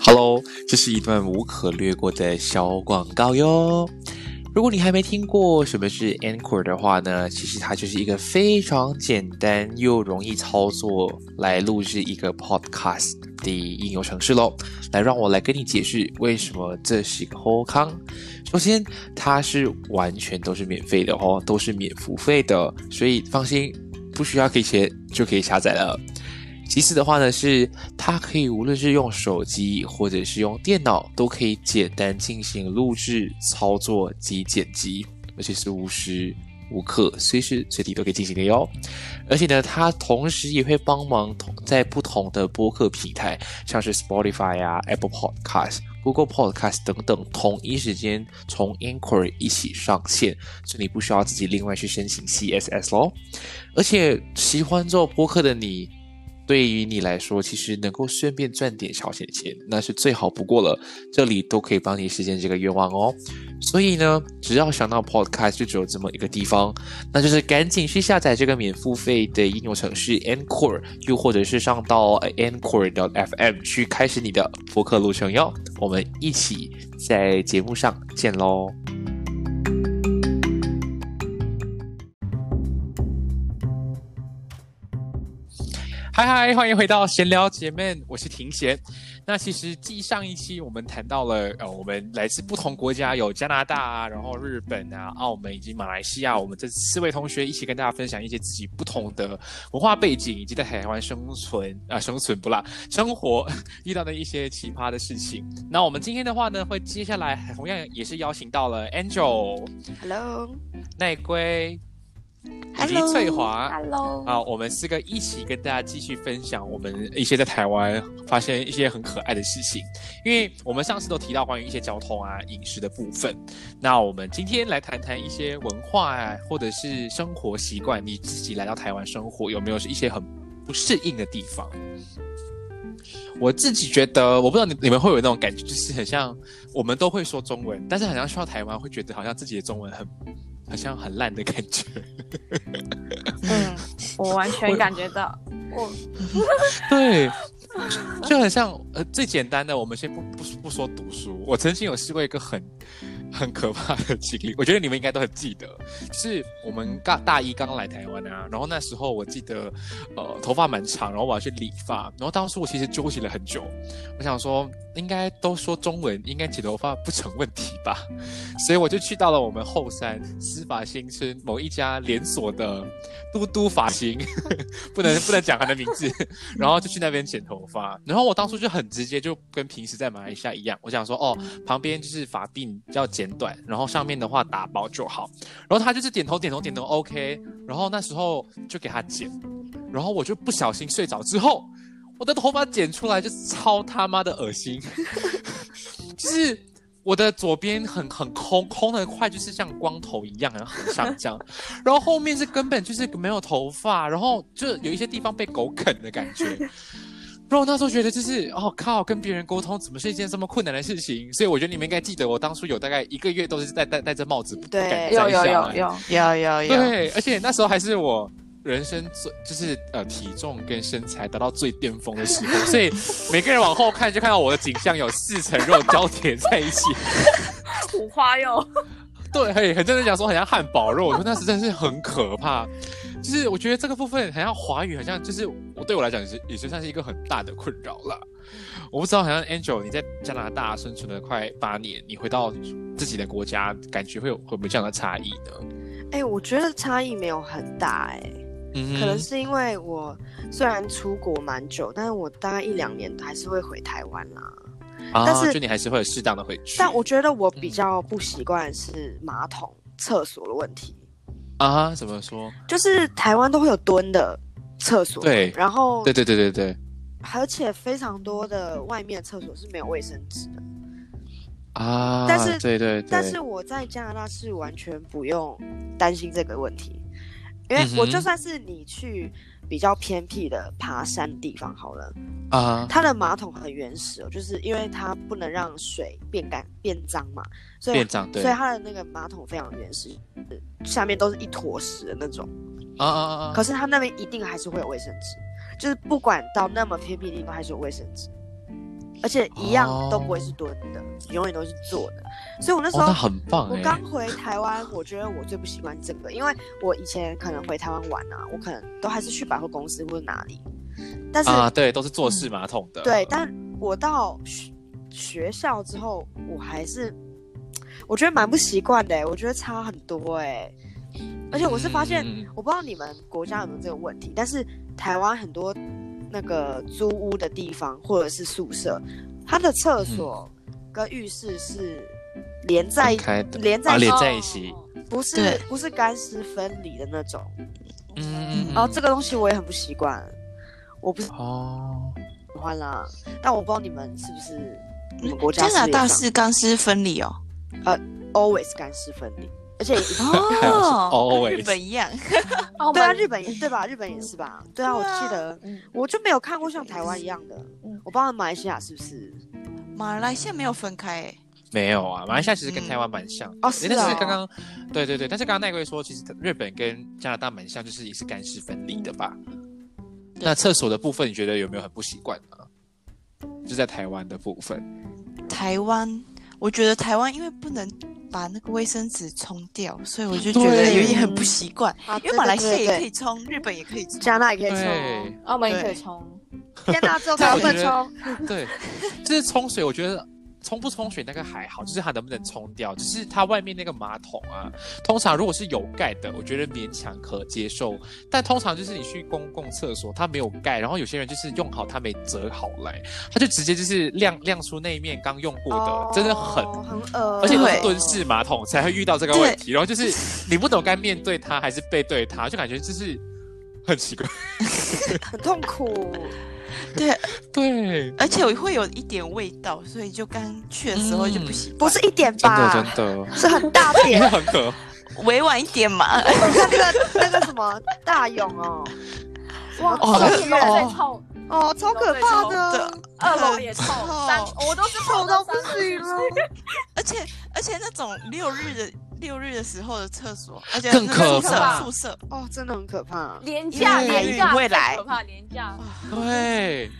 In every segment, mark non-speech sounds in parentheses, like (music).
Hello，这是一段无可略过的小广告哟。如果你还没听过什么是 Anchor 的话呢，其实它就是一个非常简单又容易操作来录制一个 Podcast 的应用程式喽。来，让我来跟你解释为什么这是一个好康。首先，它是完全都是免费的哦，都是免付费的，所以放心，不需要给钱就可以下载了。其次的话呢，是它可以无论是用手机或者是用电脑，都可以简单进行录制、操作及剪辑，而且是无时无刻、随时随地都可以进行的哟。而且呢，它同时也会帮忙同在不同的播客平台，像是 Spotify 啊、Apple Podcast、Google Podcast 等等，同一时间从 Inquiry 一起上线，所以你不需要自己另外去申请 CSS 咯。而且喜欢做播客的你。对于你来说，其实能够顺便赚点小钱钱，那是最好不过了。这里都可以帮你实现这个愿望哦。所以呢，只要想到 Podcast 就只有这么一个地方，那就是赶紧去下载这个免付费的应用程序 Anchor，又或者是上到 Anchor.fm 去开始你的播客路程哟。我们一起在节目上见喽！嗨嗨，欢迎回到闲聊姐妹，我是庭贤。那其实继上一期我们谈到了，呃，我们来自不同国家，有加拿大啊，然后日本啊、澳门以及马来西亚，我们这四位同学一起跟大家分享一些自己不同的文化背景，以及在台湾生存啊生存不啦，生活遇到的一些奇葩的事情。那我们今天的话呢，会接下来同样也是邀请到了 Angel，Hello，奈龟。以及翠华，Hello，啊，我们四个一起跟大家继续分享我们一些在台湾发现一些很可爱的事情。因为我们上次都提到关于一些交通啊、饮食的部分，那我们今天来谈谈一些文化啊，或者是生活习惯。你自己来到台湾生活，有没有是一些很不适应的地方？我自己觉得，我不知道你你们会有那种感觉，就是很像我们都会说中文，但是好像去到台湾会觉得好像自己的中文很。好像很烂的感觉。嗯，(laughs) 我完全感觉到。我，对，就很像呃，最简单的，我们先不不不说读书。我曾经有试过一个很。很可怕的经历，我觉得你们应该都很记得，是我们刚大一刚来台湾啊，然后那时候我记得，呃，头发蛮长，然后我要去理发，然后当时我其实纠结了很久，我想说应该都说中文，应该剪头发不成问题吧，(laughs) 所以我就去到了我们后山司法新村某一家连锁的嘟嘟发型，(laughs) 不能不能讲他的名字，(laughs) 然后就去那边剪头发，然后我当初就很直接，就跟平时在马来西亚一样，我想说哦，旁边就是发鬓要。剪短，然后上面的话打包就好。然后他就是点头点头点头，OK。然后那时候就给他剪，然后我就不小心睡着之后，我的头发剪出来就超他妈的恶心，(laughs) 就是我的左边很很空空的块，就是像光头一样，然后很像这样。然后后面是根本就是没有头发，然后就有一些地方被狗啃的感觉。然后那时候觉得就是，哦靠，跟别人沟通怎么是一件这么困难的事情？所以我觉得你们应该记得，我当初有大概一个月都是戴戴戴着帽子，不敢摘下。有有有有有有有。对，而且那时候还是我人生最就是呃体重跟身材达到最巅峰的时候，所以每个人往后看就看到我的景象有四层肉交叠在一起，五花肉。对，很很真的讲说，很像汉堡肉，我说那时真是很可怕。就是我觉得这个部分好像华语，好像就是我对我来讲也是也是算是一个很大的困扰了。我不知道，好像 Angel 你在加拿大生存了快八年，你回到自己的国家，感觉会有会不会这样的差异呢？哎，我觉得差异没有很大，哎，可能是因为我虽然出国蛮久，但是我大概一两年还是会回台湾啦。啊，但是就你还是会适当的回去。但我觉得我比较不习惯是马桶、厕所的问题。啊，怎么说？就是台湾都会有蹲的厕所，对，然后对对对对对，而且非常多的外面厕所是没有卫生纸的啊。但是对对，但是我在加拿大是完全不用担心这个问题，因为我就算是你去比较偏僻的爬山地方好了啊，它的马桶很原始哦，就是因为它不能让水变干变脏嘛。变脏，对，所以它的那个马桶非常原始，下面都是一坨屎的那种。啊啊啊啊！可是它那边一定还是会有卫生纸，就是不管到那么偏僻的地方，还是有卫生纸。而且一样都不会是蹲的，永远都是坐的。所以我那时候很棒。我刚回台湾，我觉得我最不习惯这个，因为我以前可能回台湾玩啊，我可能都还是去百货公司或者哪里。但是啊，对，都是坐式马桶的。对，但我到学学校之后，我还是我觉得蛮不习惯的。我觉得差很多哎。而且我是发现，我不知道你们国家有没有这个问题，但是台湾很多那个租屋的地方或者是宿舍，它的厕所跟浴室是连在连在连在一起，不是不是干湿分离的那种。嗯，然后这个东西我也很不习惯，我不是哦。喜欢啦，但我不知道你们是不是你们国家加拿大是干湿分离哦，呃，always 干湿分离。而且 (laughs) 哦，日本一样，对啊，日本也对吧？日本也是吧？对啊，我记得，我就没有看过像台湾一样的。我不知道马来西亚是不是？马来西亚没有分开，没有啊。马来西亚其实跟台湾蛮像哦，是但是刚刚，对对对，但是刚刚那位说，其实日本跟加拿大蛮像，就是也是干湿分离的吧？那厕所的部分，你觉得有没有很不习惯呢？就在台湾的部分，台湾，我觉得台湾因为不能。把那个卫生纸冲掉，所以我就觉得有点很不习惯。因为马来西亚也可以冲，日本也可以冲，加拿大也可以冲，澳门也可以冲，加拿大之后才会冲。对，就是冲水，我觉得。冲不冲水那个还好，就是它能不能冲掉，只是它外面那个马桶啊，通常如果是有盖的，我觉得勉强可接受。但通常就是你去公共厕所，它没有盖，然后有些人就是用好它没折好来，他就直接就是亮亮出那一面刚用过的，真的很很恶，而且是蹲式马桶才会遇到这个问题。然后就是你不懂该面对它还是背对它，就感觉就是很奇怪，(laughs) 很痛苦。对 (laughs) 对，而且我会有一点味道，所以就刚去的时候就不行。不是一点吧？真的真的，(laughs) 是很大 (laughs) 点，很可委婉一点嘛。看那个那个什么大勇哦，哇，最臭哦，超可怕的，二楼也臭，三我都是臭到不行了。而且而且那种六日的。六日的时候的厕所，而且更可怕。宿舍哦，真的很可怕。廉价，廉价，未来可怕，廉价。对，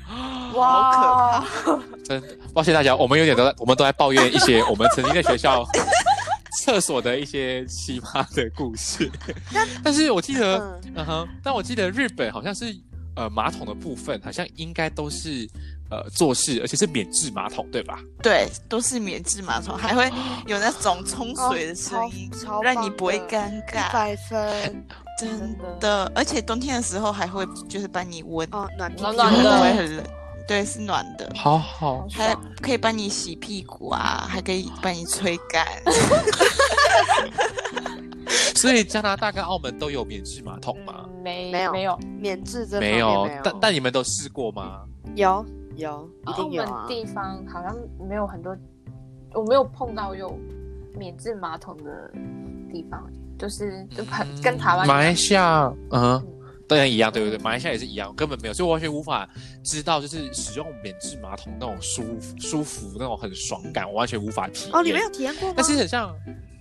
哇，(gasps) 好可怕。真的抱歉大家，我们有点都在，我们都在抱怨一些我们曾经在学校 (laughs) 厕所的一些奇葩的故事。但是我记得，嗯哼，但我记得日本好像是呃马桶的部分，好像应该都是。呃，做事而且是免治马桶，对吧？对，都是免治马桶，还会有那种冲水的声音，让你不会尴尬。百分，(laughs) 真的，而且冬天的时候还会就是帮你温，哦，暖暖的，会很冷。对，是暖的，好好，还可以帮你洗屁股啊，还可以帮你吹干。(laughs) 所以加拿大跟澳门都有免治马桶吗？没，没有，没有免治这没有，但但你们都试过吗？有。有，澳门地方好像没有很多，我没有碰到有免治马桶的地方，就是就很跟台湾。马来西亚，嗯，当然一样，对不对？马来西亚也是一样，根本没有，所以我完全无法知道，就是使用免治马桶那种舒舒服、那种很爽感，我完全无法体验。哦，你没有体验过吗？但是很像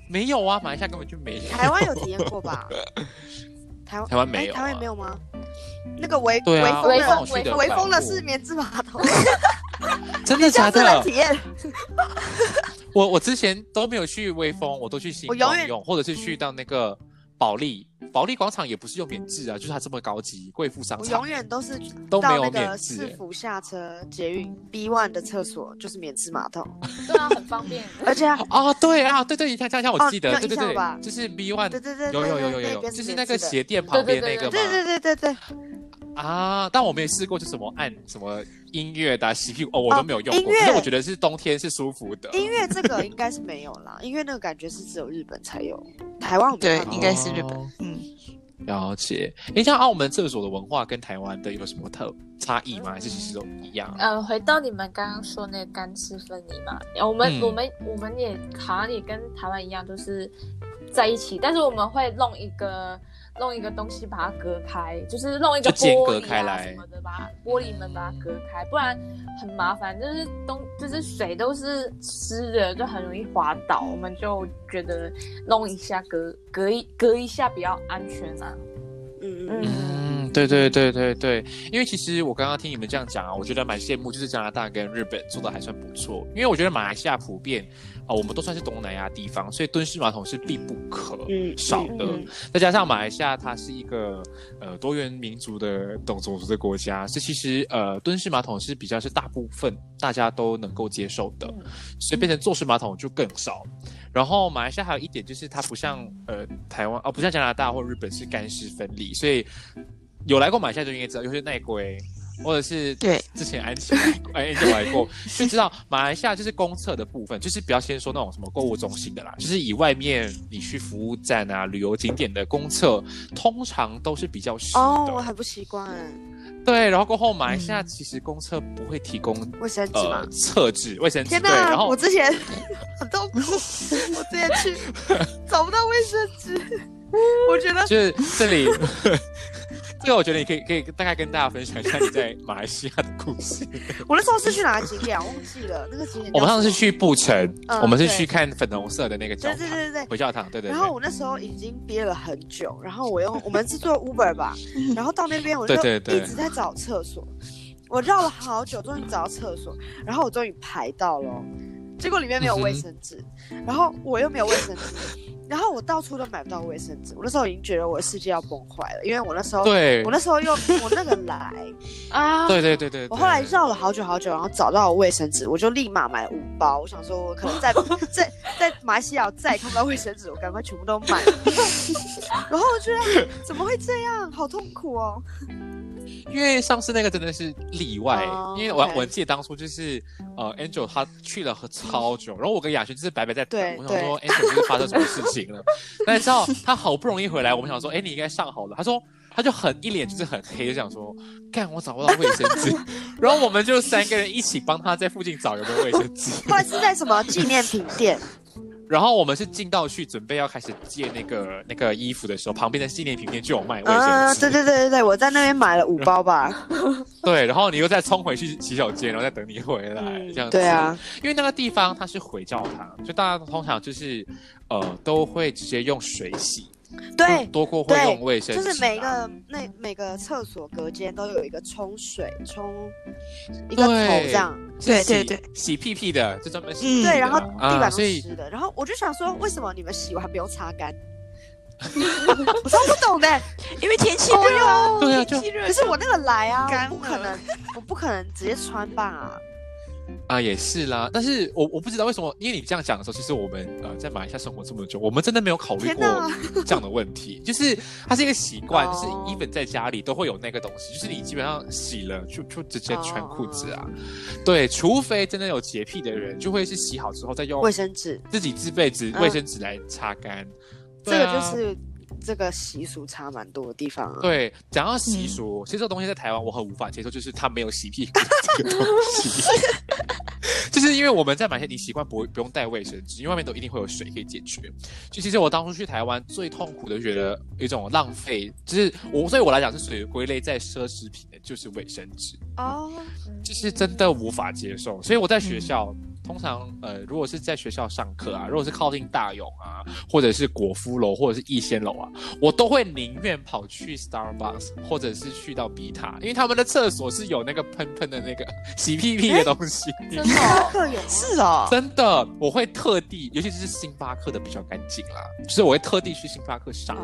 没有啊，马来西亚根本就没有。台湾有体验过吧？(laughs) 台湾台湾没有，台湾没有吗？那个微微风的微风的是棉质马桶，真的假的？(laughs) 体验。我我之前都没有去微风，我都去新光用，或者是去到那个。保利，保利广场也不是用免治啊，就是它这么高级贵妇商场，永远都是都没有免治。市府下车捷运 B one 的厕所就是免治马桶，对啊，很方便。而且 (laughs) 啊，对啊，对对，你看，这样我记得，对对对，就是 B one，对对对，有有有有有，就是那个鞋店旁边那个，对对对对对。啊，但我没试过，就什么按什么音乐的洗屁股哦，我都没有用过。因为我觉得是冬天是舒服的。音乐这个应该是没有啦，音乐那个感觉是只有日本才有，台湾对，应该是日本。嗯，了解。哎，像澳门厕所的文化跟台湾的有什么特差异吗？还是其实都一样？呃，回到你们刚刚说那个干湿分离嘛，我们我们我们也好像也跟台湾一样，都是在一起，但是我们会弄一个。弄一个东西把它隔开，就是弄一个玻璃啊什么的，把玻璃门把它隔开，不然很麻烦。就是东，就是水都是湿的，就很容易滑倒。我们就觉得弄一下隔隔一隔一下比较安全啊。嗯嗯。对对对对对，因为其实我刚刚听你们这样讲啊，我觉得蛮羡慕，就是加拿大跟日本做的还算不错。因为我觉得马来西亚普遍啊，我们都算是东南亚地方，所以蹲式马桶是必不可少的。再加上马来西亚它是一个呃多元民族的种族的国家，所以其实呃蹲式马桶是比较是大部分大家都能够接受的，所以变成坐式马桶就更少。然后马来西亚还有一点就是，它不像呃台湾哦，不像加拿大或日本是干湿分离，所以有来过马来西亚就应该知道，尤其是内龟或者是对之前安琪安琪来过，(laughs) 就知道马来西亚就是公厕的部分，就是不要先说那种什么购物中心的啦，就是以外面你去服务站啊、旅游景点的公厕，通常都是比较湿的。哦，我很不习惯。对，然后过后马来西亚其实公厕不会提供卫生纸吗？厕纸、卫生纸。天哪！然后我之前 (laughs) 很痛苦，我之前去找不到卫生纸，(laughs) 我觉得就是这里。(laughs) 这个我觉得你可以可以大概跟大家分享一下你在马来西亚的故事。(laughs) 我那时候是去哪个景点？忘记了那个景点。我们上次去布城，我们是去看粉红色的那个教堂。对对对对回教堂。对对。然后我那时候已经憋了很久，然后我用我们是坐 Uber 吧，(laughs) 然后到那边我就一直在找厕所，我绕了好久，终于找到厕所，然后我终于排到了。结果里面没有卫生纸，然后我又没有卫生纸，然后我到处都买不到卫生纸。我那时候已经觉得我的世界要崩坏了，因为我那时候，对，我那时候又我那个来 (laughs) 啊，对对对对，我后来绕了好久好久，然后找到卫生纸，我就立马买了五包。我想说，我可能在 (laughs) 在在马来西亚再也看不到卫生纸，我赶快全部都买。然后我觉得怎么会这样，好痛苦哦。因为上次那个真的是例外，因为我我记得当初就是呃，Angel 他去了超久，然后我跟雅轩就是白白在等，我想说 Angel 就是发生什么事情了，(laughs) 但知道他好不容易回来，我们想说，哎，你应该上好了，他说他就很一脸就是很黑，就想说，干我找不到卫生纸，然后我们就三个人一起帮他在附近找有没有卫生纸，(laughs) 后来是在什么纪念品店。然后我们是进到去准备要开始借那个那个衣服的时候，旁边的纪念品店就有卖卫生纸。对对对对对，我在那边买了五包吧。(laughs) (laughs) 对，然后你又再冲回去洗手间，然后再等你回来，这样子。对啊，因为那个地方它是回教堂，就大家通常就是呃都会直接用水洗。对，多过会用卫生，就是每个那每个厕所隔间都有一个冲水冲一个头这样，对对对，洗屁屁的就专门洗，对，然后地板都湿的，然后我就想说，为什么你们洗完不用擦干？(laughs) 我超不懂的，因为天气热，对啊，天气热，可是我那个来啊，我不可能，我不可能直接穿吧。啊，也是啦，但是我我不知道为什么，因为你这样讲的时候，其实我们呃在马来西亚生活这么久，我们真的没有考虑过这样的问题，就是它是一个习惯，就是 even 在家里都会有那个东西，就是你基本上洗了就就直接穿裤子啊，对，除非真的有洁癖的人，就会是洗好之后再用卫生纸。自己自备纸卫生纸来擦干，这个就是。这个习俗差蛮多的地方啊。对，讲到习俗，其实这个东西在台湾我很无法接受，就是它没有洗屁股 (laughs) 这个东西。(laughs) 就是因为我们在买些，你习惯不不用带卫生纸，因为外面都一定会有水可以解决。就其实我当初去台湾最痛苦的，觉得一种浪费，就是我，所以我来讲是属于归类在奢侈品的，就是卫生纸哦，就是真的无法接受。所以我在学校。通常，呃，如果是在学校上课啊，如果是靠近大勇啊，或者是果夫楼，或者是逸仙楼啊，我都会宁愿跑去 Starbucks，或者是去到 B 塔，因为他们的厕所是有那个喷喷的那个 (laughs) 洗屁屁的东西。真的？有 (laughs) 是哦，真的，我会特地，尤其是星巴克的比较干净啦，就是我会特地去星巴克上，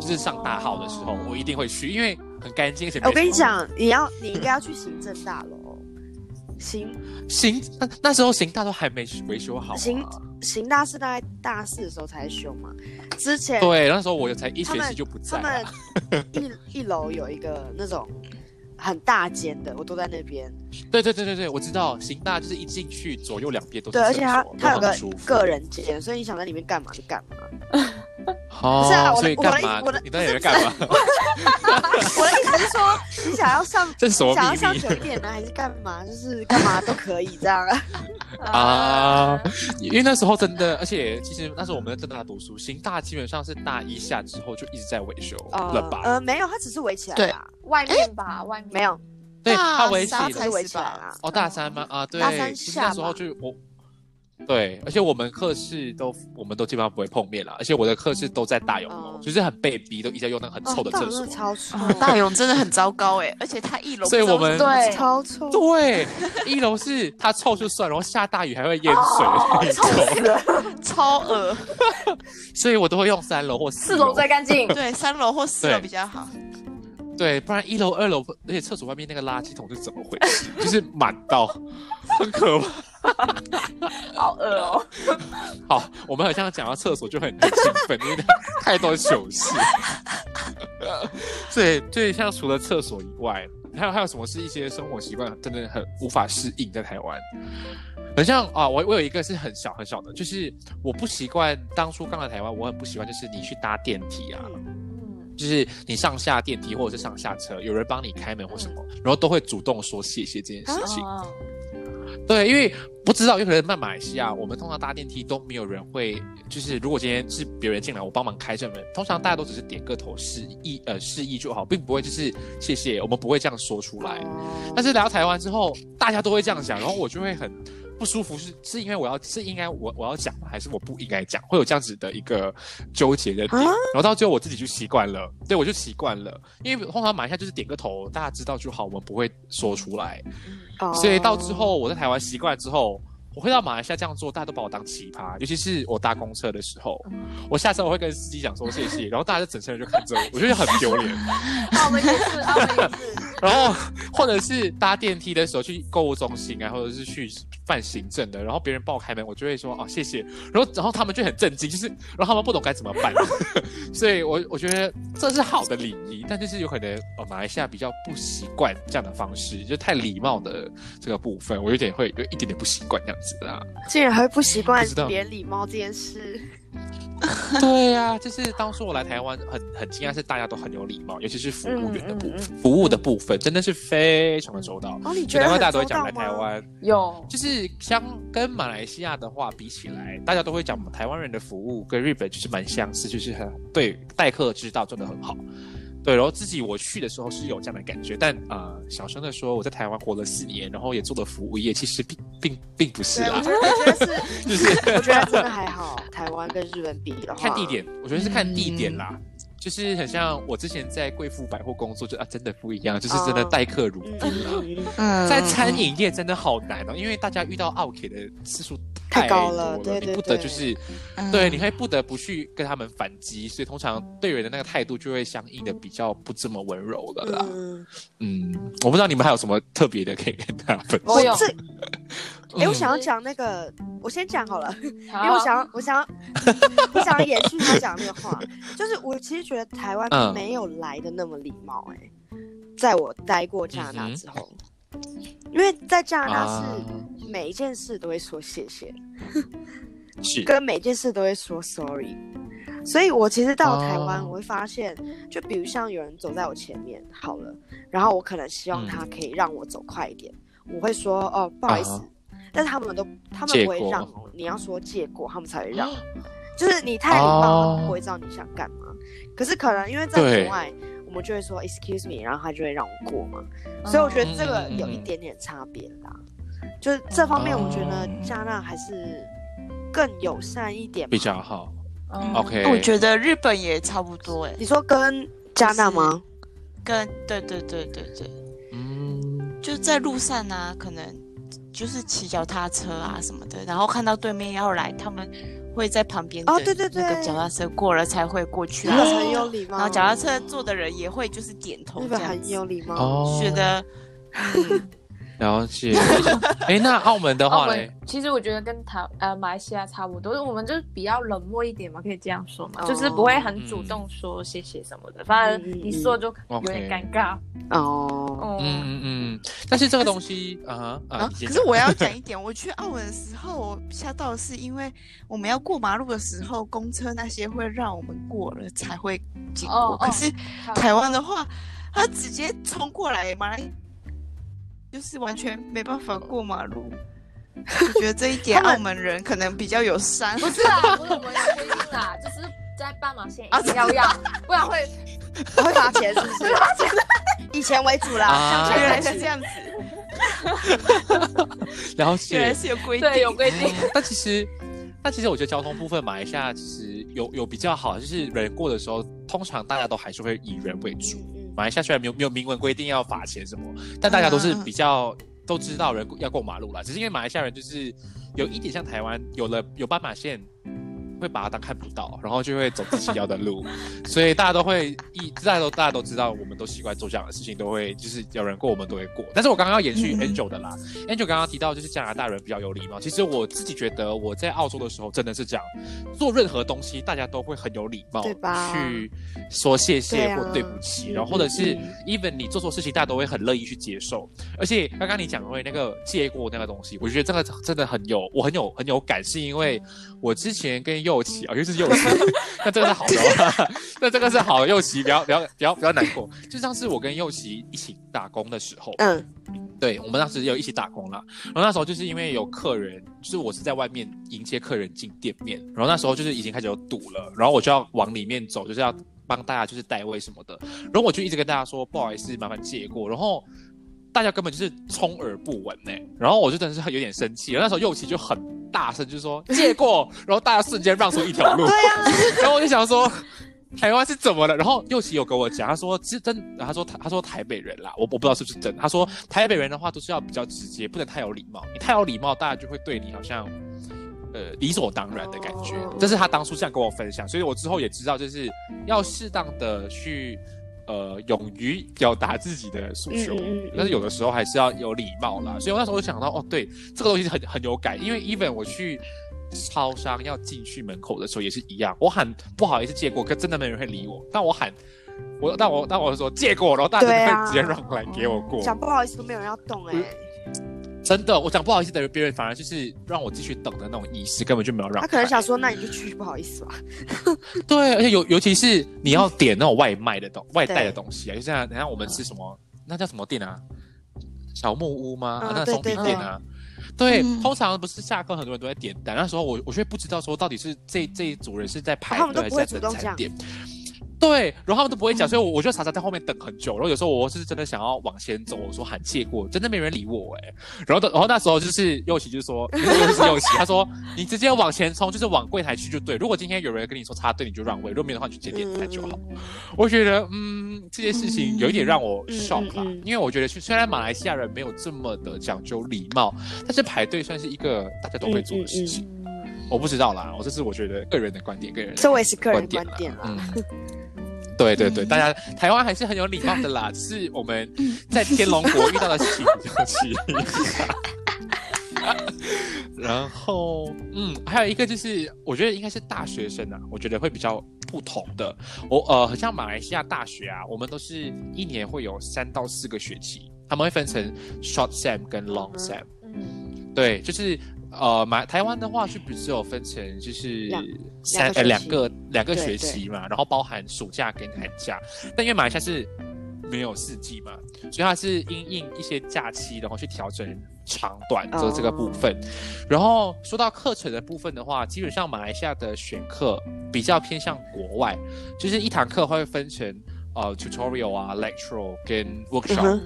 就是上大号的时候，我一定会去，因为很干净。我跟你讲，你要你应该要去行政大楼。行行，那那时候行大都还没维修好。行行大是大概大四的时候才修嘛，之前对那时候我才一学期就不在。他们一一楼有一个那种很大间的，我都在那边。对对对对对，我知道行大就是一进去左右两边都是对，而且它它有个个人间，所以你想在里面干嘛就干嘛。不是啊，所以干嘛？我的你到底在干嘛？我的意思是说，你想要上，(laughs) 这是什么想要上酒店呢，还是干嘛？就是干嘛都可以这样啊。(laughs) 啊，因为那时候真的，而且其实那时候我们在正大读书，新大基本上是大一下之后就一直在维修了吧？呃，没有，它只是围起来对，外面吧，外面没有，对，他围起来，围起来哦，大三吗？啊，对，大三下那时候就我。对，而且我们课室都，我们都基本上不会碰面了。而且我的课室都在大勇楼，就是很被逼，都一直在用那个很臭的厕所。超臭，大勇真的很糟糕哎！而且他一楼，所以我们对超臭。对，一楼是它臭就算，然后下大雨还会淹水，臭死了，(laughs) 超恶。所以我都会用三楼或四楼最干净。对，三楼或四楼比较好。对，不然一楼、二楼，而且厕所外面那个垃圾桶是怎么回事？就是满到很可怕。好饿哦！好，我们好像讲到厕所就很很兴奋，因为太多糗事。(laughs) 对对，像除了厕所以外，还有还有什么是一些生活习惯真的很无法适应在台湾？很像啊，我我有一个是很小很小的，就是我不习惯当初刚来台湾，我很不习惯，就是你去搭电梯啊，就是你上下电梯或者是上下车，有人帮你开门或什么，然后都会主动说谢谢这件事情。对，因为不知道，有可能在马来西亚，我们通常搭电梯都没有人会，就是如果今天是别人进来，我帮忙开这门，通常大家都只是点个头示意，呃，示意就好，并不会就是谢谢，我们不会这样说出来。但是来到台湾之后，大家都会这样讲，然后我就会很。不舒服是是因为我要是应该我我要讲吗？还是我不应该讲？会有这样子的一个纠结的点，然后到最后我自己就习惯了，对我就习惯了，因为通常马来西亚就是点个头，大家知道就好，我们不会说出来，所以到之后我在台湾习惯之后。我会到马来西亚这样做，大家都把我当奇葩，尤其是我搭公车的时候，我下车我会跟司机讲说谢谢，然后大家就整车人就看着我，我觉得很丢脸。(laughs) 我们也是，我们也是。(laughs) 然后或者是搭电梯的时候去购物中心啊，或者是去办行政的，然后别人帮我开门，我就会说哦谢谢，然后然后他们就很震惊，就是然后他们不懂该怎么办，(laughs) 所以我我觉得这是好的礼仪，但就是有可能呃马来西亚比较不习惯这样的方式，就太礼貌的这个部分，我有点会有一点点不习惯这样。竟然还会不习惯别人礼貌这件事。对呀，就是当初我来台湾，很很惊讶是大家都很有礼貌，尤其是服务员的部分，服务的部分真的是非常的周到。哦，你觉得大家都会讲来台湾有，就是相跟马来西亚的话比起来，大家都会讲台湾人的服务跟日本就是蛮相似，就是很对待客之道做的很好。对，然后自己我去的时候是有这样的感觉，但呃，小声的说，我在台湾活了四年，然后也做了服务业，其实并并并不是啦。我觉得是，(laughs) 就是我觉得真的还好。台湾跟日本比的话，看地点，我觉得是看地点啦。就是很像我之前在贵妇百货工作，就啊，真的不一样，就是真的待客如宾啊。(laughs) 在餐饮业真的好难哦，因为大家遇到 OK 的次数太高了，对你不得就是，对，你会不得不去跟他们反击，所以通常队员的那个态度就会相应的比较不这么温柔了啦。嗯，我不知道你们还有什么特别的可以跟大家分享。我有，哎，我想要讲那个，我先讲好了，因为我想要，我想要，(laughs) 我想要延续他讲那个话，就是我其实觉得。台湾没有来的那么礼貌哎，在我待过加拿大之后，因为在加拿大是每一件事都会说谢谢，(laughs) 是。跟每件事都会说 sorry，所以我其实到台湾我会发现，就比如像有人走在我前面好了，然后我可能希望他可以让我走快一点，我会说哦不好意思，但是他们都他们不会让哦，你要说借过他们才会让，(gasps) 就是你太礼貌，他们不会知道你想干嘛。可是可能因为在国外，我们就会说 excuse me，然后他就会让我过嘛。所以我觉得这个有一点点差别啦。就是这方面，我觉得加纳还是更友善一点，比较好。OK，我觉得日本也差不多哎。你说跟加纳吗？跟对对对对对，嗯，就在路上啊，可能就是骑脚踏车啊什么的，然后看到对面要来，他们。会在旁边哦，对对对，那个脚踏车过了才会过去，很有礼貌。然后脚踏车坐的人也会就是点头，这样很有礼貌，觉得。(laughs) 了解，(laughs) 哎，那澳门的话呢？其实我觉得跟台呃马来西亚差不多，我们就是比较冷漠一点嘛，可以这样说嘛，就是不会很主动说谢谢什么的，反正一说就有点尴尬。哦。嗯嗯嗯，但是这个东西啊啊，可是我要讲一点，我去澳门的时候我吓到的是，因为我们要过马路的时候，公车那些会让我们过了才会经过，可是台湾的话，他直接冲过来，马来。就是完全没办法过马路，(laughs) 我觉得这一点澳门人可能比较有山。不是啊，不是我们有规定啦，就是在斑马线一定要让，不然会 (laughs) 会罚钱，是不是？以前为主啦，原来是这样子。(laughs) 了解，原来是有规定，有规定。但其实，但其实我觉得交通部分，马来西亚其实有有比较好，就是人过的时候，通常大家都还是会以人为主。马来西亚虽然没有没有明文规定要罚钱什么，但大家都是比较都知道人要过马路啦。只是因为马来西亚人就是有一点像台湾，有了有斑马线。会把它当看不到，然后就会走自己要的路，(laughs) 所以大家都会一大家都大家都知道，我们都习惯做这样的事情，都会就是有人过我们都会过。但是我刚刚要延续 Angel 的啦，Angel 刚刚提到就是加拿大人比较有礼貌，其实我自己觉得我在澳洲的时候真的是这样，做任何东西大家都会很有礼貌，对吧？去说谢谢或对不起，然后或者是 even 你做错事情，大家都会很乐意去接受。而且刚刚你讲的那个借过那个东西，我觉得这个真的很有我很有很有感，是因为我之前跟右奇啊，尤其是右奇，(laughs) 那这个是好的，(laughs) 那这个是好的。右奇不要不要不要不要难过。就像是我跟右奇一起打工的时候，嗯，对，我们当时有一起打工啦。然后那时候就是因为有客人，就是我是在外面迎接客人进店面，然后那时候就是已经开始有堵了，然后我就要往里面走，就是要帮大家就是代位什么的。然后我就一直跟大家说，不好意思，麻烦借过。然后大家根本就是充耳不闻呢。然后我就真的是有点生气。那时候右奇就很。大声就说借过，然后大家瞬间让出一条路。(laughs) 对呀，然后我就想说，(laughs) 台湾是怎么了？然后右奇有跟我讲，他说是真，他说他他说台北人啦，我我不知道是不是真。他说台北人的话都是要比较直接，不能太有礼貌。你太有礼貌，大家就会对你好像呃理所当然的感觉。这是他当初这样跟我分享，所以我之后也知道，就是要适当的去。呃，勇于表达自己的诉求，但是有的时候还是要有礼貌啦。所以我那时候就想到，哦，对，这个东西很很有感，因为 even 我去超商要进去门口的时候也是一样，我喊不好意思借过，可真的没人会理我。但我喊我，但我但我说借过，然后大家会直接让来给我过。讲不好意思都没有人要动哎。真的，我讲不好意思，等于别人反而就是让我继续等的那种意思，根本就没有让。他可能想说，那你就去，不好意思吧。(laughs) 对，而且尤尤其是你要点那种外卖的东外带的东西啊，就像等下我们吃什么，那叫什么店啊？小木屋吗？啊，那松饼店啊。对，通常不是下课很多人都在点单，那时候我我却不知道说到底是这这一组人是在排队还是在等餐点。对，然后他们都不会讲，所以我我就常常在后面等很久。然后有时候我是真的想要往前走，我说喊借过，真的没人理我哎。然后然后那时候就是右奇就说，又是右奇，他说你直接往前冲，就是往柜台去就对。如果今天有人跟你说插队，你就让位；如果没有的话，你就直接点单就好。我觉得嗯，这件事情有一点让我 shock 啦，因为我觉得虽然马来西亚人没有这么的讲究礼貌，但是排队算是一个大家都会做的事情。我不知道啦，我这是我觉得个人的观点，个人这我也是个人观点啦。对对对，大家台湾还是很有礼貌的啦，是我们 (laughs) 在天龙国遇到的奇奇。(laughs) 然后，嗯，还有一个就是，我觉得应该是大学生啊，我觉得会比较不同的。我呃，很像马来西亚大学啊，我们都是一年会有三到四个学期，他们会分成 short sem 跟 long sem。嗯，对，就是。呃，马台湾的话是不是有分成就是三呃两个两个学期嘛，然后包含暑假跟寒假。但因为马来西亚是没有四季嘛，所以它是因应一些假期，然后去调整长短的这个部分。然后说到课程的部分的话，基本上马来西亚的选课比较偏向国外，就是一堂课会分成呃 tutorial 啊、lecture 跟 workshop。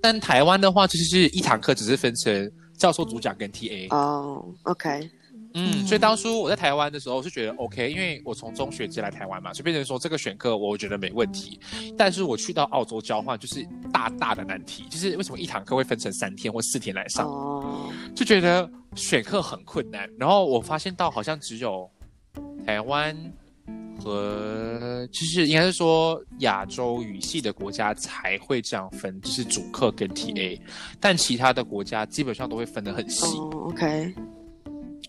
但台湾的话，就是一堂课只是分成。教授主讲跟 T A 哦，OK，嗯，所以当初我在台湾的时候是觉得 OK，因为我从中学接来台湾嘛，所以变成说这个选课我觉得没问题。但是我去到澳洲交换就是大大的难题，就是为什么一堂课会分成三天或四天来上，就觉得选课很困难。然后我发现到好像只有台湾。和就是应该是说亚洲语系的国家才会这样分，就是主课跟 TA，但其他的国家基本上都会分得很细。OK，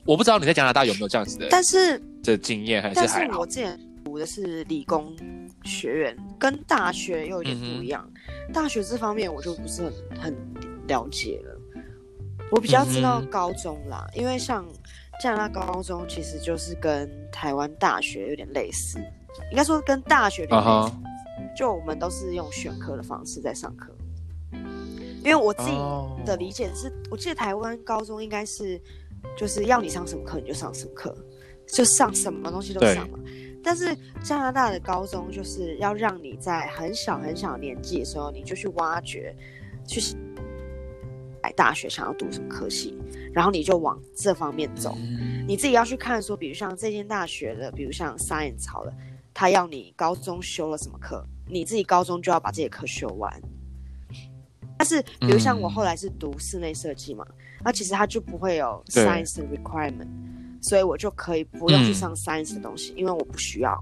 我不知道你在加拿大有没有这样子的，但是的经验还是还好。我之前读的是理工学院，跟大学又有点不一样。大学这方面我就不是很很了解了，我比较知道高中啦，因为像。加拿大高中其实就是跟台湾大学有点类似，应该说跟大学有点类似。就我们都是用选科的方式在上课，因为我自己的理解是，我记得台湾高中应该是就是要你上什么课你就上什么课，就上什么东西都上嘛。但是加拿大的高中就是要让你在很小很小年纪的时候你就去挖掘，去大学想要读什么科系，然后你就往这方面走。你自己要去看说，比如像这间大学的，比如像 Science 好了，他要你高中修了什么课，你自己高中就要把这些课修完。但是，比如像我后来是读室内设计嘛，那其实它就不会有 Science requirement，所以我就可以不用去上 Science 的东西，因为我不需要。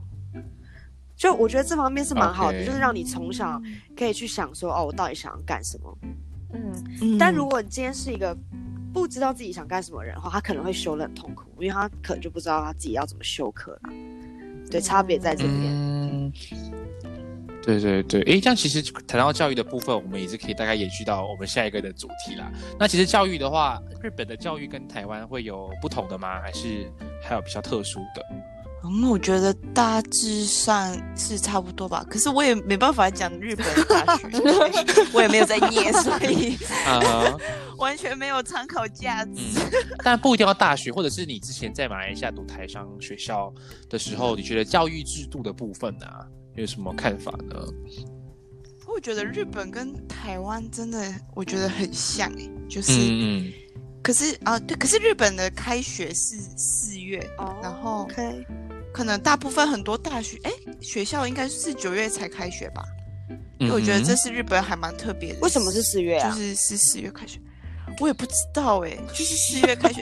就我觉得这方面是蛮好的，就是让你从小可以去想说，哦，我到底想要干什么。嗯，但如果你今天是一个不知道自己想干什么人的话，他可能会修的很痛苦，因为他可能就不知道他自己要怎么修课了。对，差别在这边。嗯，对对对，诶，这样其实谈到教育的部分，我们也是可以大概延续到我们下一个的主题啦。那其实教育的话，日本的教育跟台湾会有不同的吗？还是还有比较特殊的？嗯，我觉得大致上是差不多吧。可是我也没办法讲日本大学，(laughs) 我也没有在念，所以啊，(laughs) 完全没有参考价值。但不一定要大学，或者是你之前在马来西亚读台商学校的时候，你觉得教育制度的部分呢，有什么看法呢？我觉得日本跟台湾真的，我觉得很像哎，就是嗯，可是啊，对，可是日本的开学是四月，然后。可能大部分很多大学，哎，学校应该是九月才开学吧？因为我觉得这是日本还蛮特别的。为什么是四月啊？就是是四月开学。我也不知道哎，(laughs) (laughs) 就是四月开学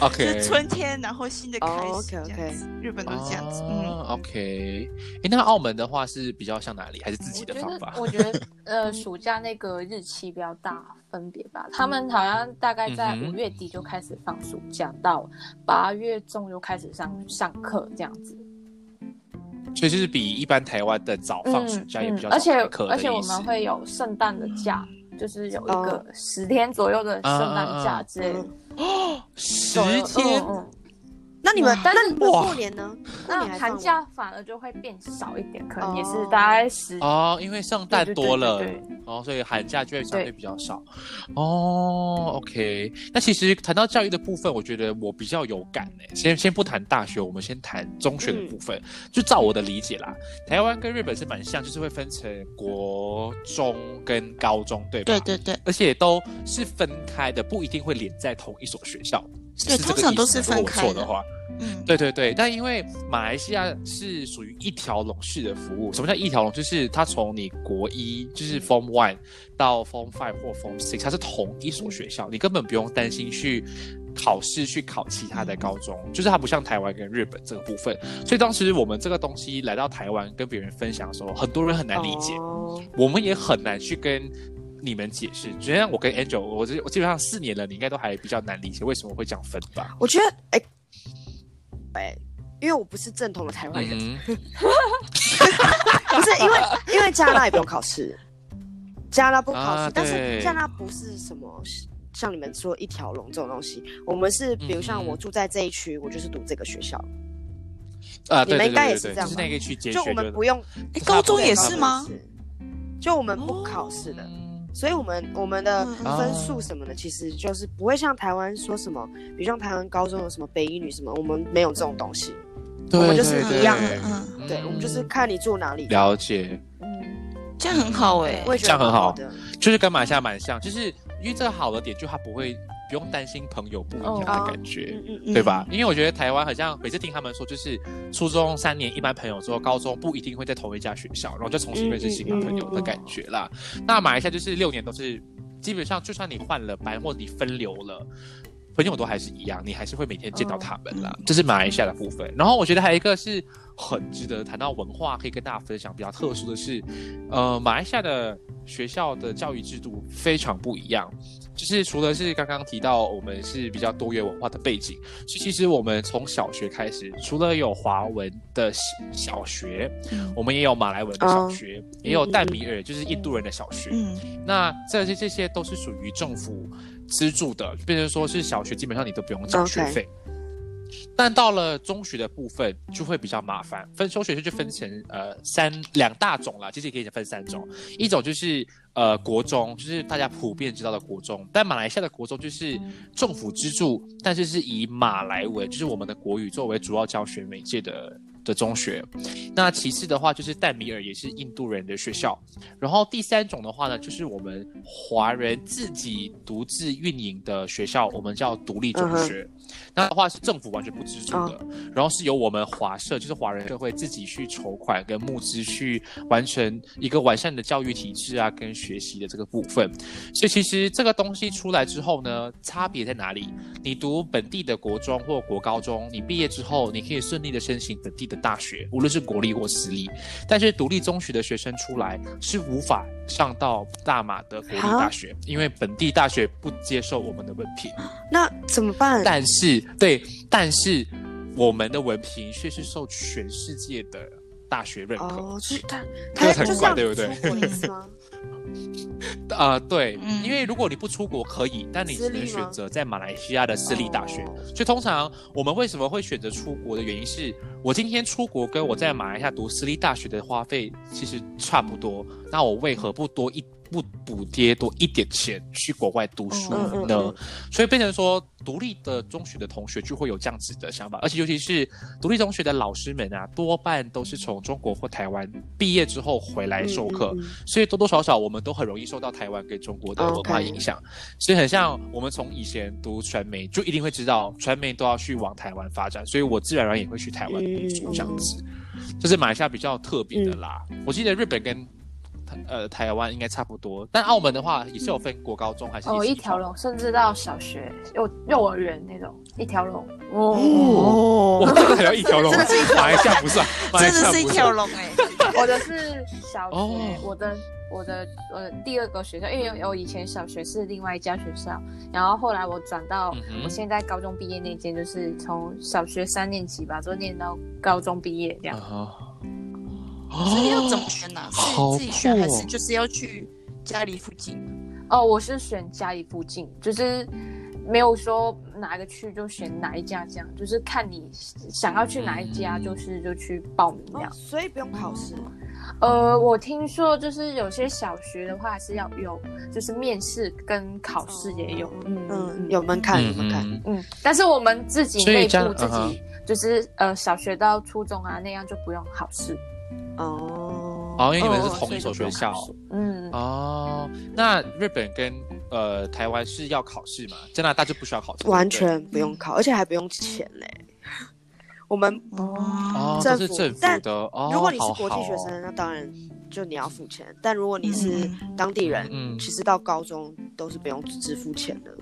，OK，春天，然后新的开始，OK，OK，日本都是这样子，嗯，OK。哎，那澳门的话是比较像哪里？还是自己的方法？我觉得，呃，(laughs) 暑假那个日期比较大分别吧。他们好像大概在五月底就开始放暑假，到八月中就开始上上课这样子。所以就是比一般台湾的早放暑假也比较，而且而且我们会有圣诞的假。就是有一个十天左右的圣诞假之类的。(gasps) 哦，十天。那你们，但是过年呢？那寒假反而就会变少一点，可能也是大概十哦，因为圣诞多了，哦，所以寒假就会相对比较少。哦，OK。那其实谈到教育的部分，我觉得我比较有感诶。先先不谈大学，我们先谈中学的部分。就照我的理解啦，台湾跟日本是蛮像，就是会分成国中跟高中，对吧？对对对，而且都是分开的，不一定会连在同一所学校。对，通常都是分开的话，嗯，对对对。但因为马来西亚是属于一条龙式的服务，什么叫一条龙？就是它从你国一就是 Form One 到 Form Five 或 Form Six，它是同一所学校，你根本不用担心去考试去考其他的高中。就是它不像台湾跟日本这个部分，所以当时我们这个东西来到台湾跟别人分享的时候，很多人很难理解，我们也很难去跟。你们解释，就像我跟 Angel，我这我基本上四年了，你应该都还比较难理解为什么会这样分吧？我觉得，哎，哎，因为我不是正统的台湾人，(laughs) 不是因为因为加拿大也不用考试，加拿大不考试，但是加拿大不是什么像你们说一条龙这种东西，我们是比如像我住在这一区，我就是读这个学校，啊，你们应该也是这样，是那个区，就我们不用，高中也是吗？就我们不考试的。所以，我们我们的分数什么的，其实就是不会像台湾说什么，比如像台湾高中有什么北一女什么，我们没有这种东西，我们就是一样的，嗯，对，我们就是看你住哪里。了解，嗯，这样很好哎，这样很好的，就是跟马来西亚蛮像，就是因为这个好的点，就它不会。不用担心朋友不一样的感觉，对吧？因为我觉得台湾好像每次听他们说，就是初中三年一般朋友之后，高中不一定会在同一家学校，然后就重新认识新的朋友的感觉啦。那马来西亚就是六年都是基本上，就算你换了班或你分流了，朋友都还是一样，你还是会每天见到他们啦。这是马来西亚的部分。然后我觉得还有一个是很值得谈到文化，可以跟大家分享比较特殊的是，呃，马来西亚的学校的教育制度非常不一样。就是除了是刚刚提到我们是比较多元文化的背景，所以其实我们从小学开始，除了有华文的小学，我们也有马来文的小学，也有淡米尔就是印度人的小学。那这些这些都是属于政府资助的，变成说是小学基本上你都不用交学费。但到了中学的部分就会比较麻烦，分修学校就分成呃三两大种了，其实也可以分三种，一种就是呃国中，就是大家普遍知道的国中，但马来西亚的国中就是政府资助，但是是以马来文，就是我们的国语作为主要教学媒介的的中学。那其次的话就是淡米尔，也是印度人的学校。然后第三种的话呢，就是我们华人自己独自运营的学校，我们叫独立中学。那的话是政府完全不资助的，然后是由我们华社，就是华人社会自己去筹款跟募资，去完成一个完善的教育体制啊，跟学习的这个部分。所以其实这个东西出来之后呢，差别在哪里？你读本地的国中或国高中，你毕业之后，你可以顺利的申请本地的大学，无论是国立或私立。但是独立中学的学生出来是无法上到大马的国立大学，因为本地大学不接受我们的文凭。那怎么办？但是对，但是我们的文凭却是受全世界的大学认可。哦，是他，他很怪，对不对？(laughs) 啊，对，因为如果你不出国可以，但你只能选择在马来西亚的私立大学。所以通常我们为什么会选择出国的原因是，我今天出国跟我在马来西亚读私立大学的花费其实差不多，那我为何不多一？不补贴多一点钱去国外读书呢？所以变成说，独立的中学的同学就会有这样子的想法，而且尤其是独立中学的老师们啊，多半都是从中国或台湾毕业之后回来授课，所以多多少少我们都很容易受到台湾跟中国的文化影响。所以很像我们从以前读传媒，就一定会知道传媒都要去往台湾发展，所以我自然而然也会去台湾读书这样子。这是马来西亚比较特别的啦。我记得日本跟呃，台湾应该差不多，但澳门的话也是有分国高中还是哦一条龙，甚至到小学幼幼儿园那种一条龙。哦，我这个还要一条龙，马来西亚不算，真的是一条龙哎，(laughs) 我的是小学，我的我的呃第二个学校，因为我以前小学是另外一家学校，然后后来我转到我现在高中毕业那间，就是从小学三年级吧，就念到高中毕业这样。所以要怎么选呢？是自己选还是就是要去家里附近？哦，我是选家里附近，就是没有说哪个区就选哪一家这样，就是看你想要去哪一家，就是就去报名这样。所以不用考试。呃，我听说就是有些小学的话还是要有，就是面试跟考试也有，嗯嗯，有门槛有门槛，嗯。但是我们自己内部自己就是呃小学到初中啊那样就不用考试。哦，哦，因为你们是同一所学校，嗯，哦，那日本跟呃台湾是要考试吗？加拿大就不需要考试，完全不用考，而且还不用钱嘞。我们哦，这是政府的。哦，如果你是国际学生，那当然就你要付钱。但如果你是当地人，嗯，其实到高中都是不用支付钱的，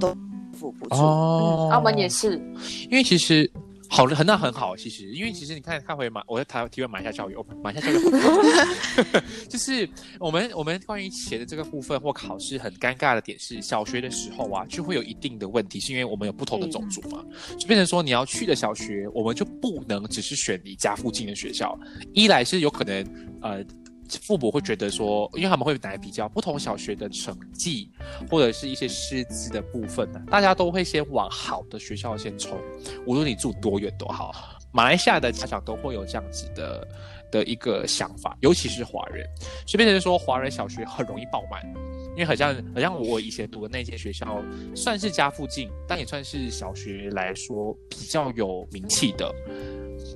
都付不出。哦，澳门也是，因为其实。好的，很那很好，其实，因为其实你看看回马，我在台提问马下教育，马下教育，(laughs) 就是我们我们关于钱的这个部分或考试很尴尬的点是，小学的时候啊，就会有一定的问题，是因为我们有不同的种族嘛，就变成说你要去的小学，我们就不能只是选离家附近的学校，一来是有可能呃。父母会觉得说，因为他们会来比较不同小学的成绩，或者是一些师资的部分呢，大家都会先往好的学校先冲，无论你住多远都好。马来西亚的家长都会有这样子的的一个想法，尤其是华人，所以变成说华人小学很容易爆满，因为好像好像我以前读的那间学校，算是家附近，但也算是小学来说比较有名气的。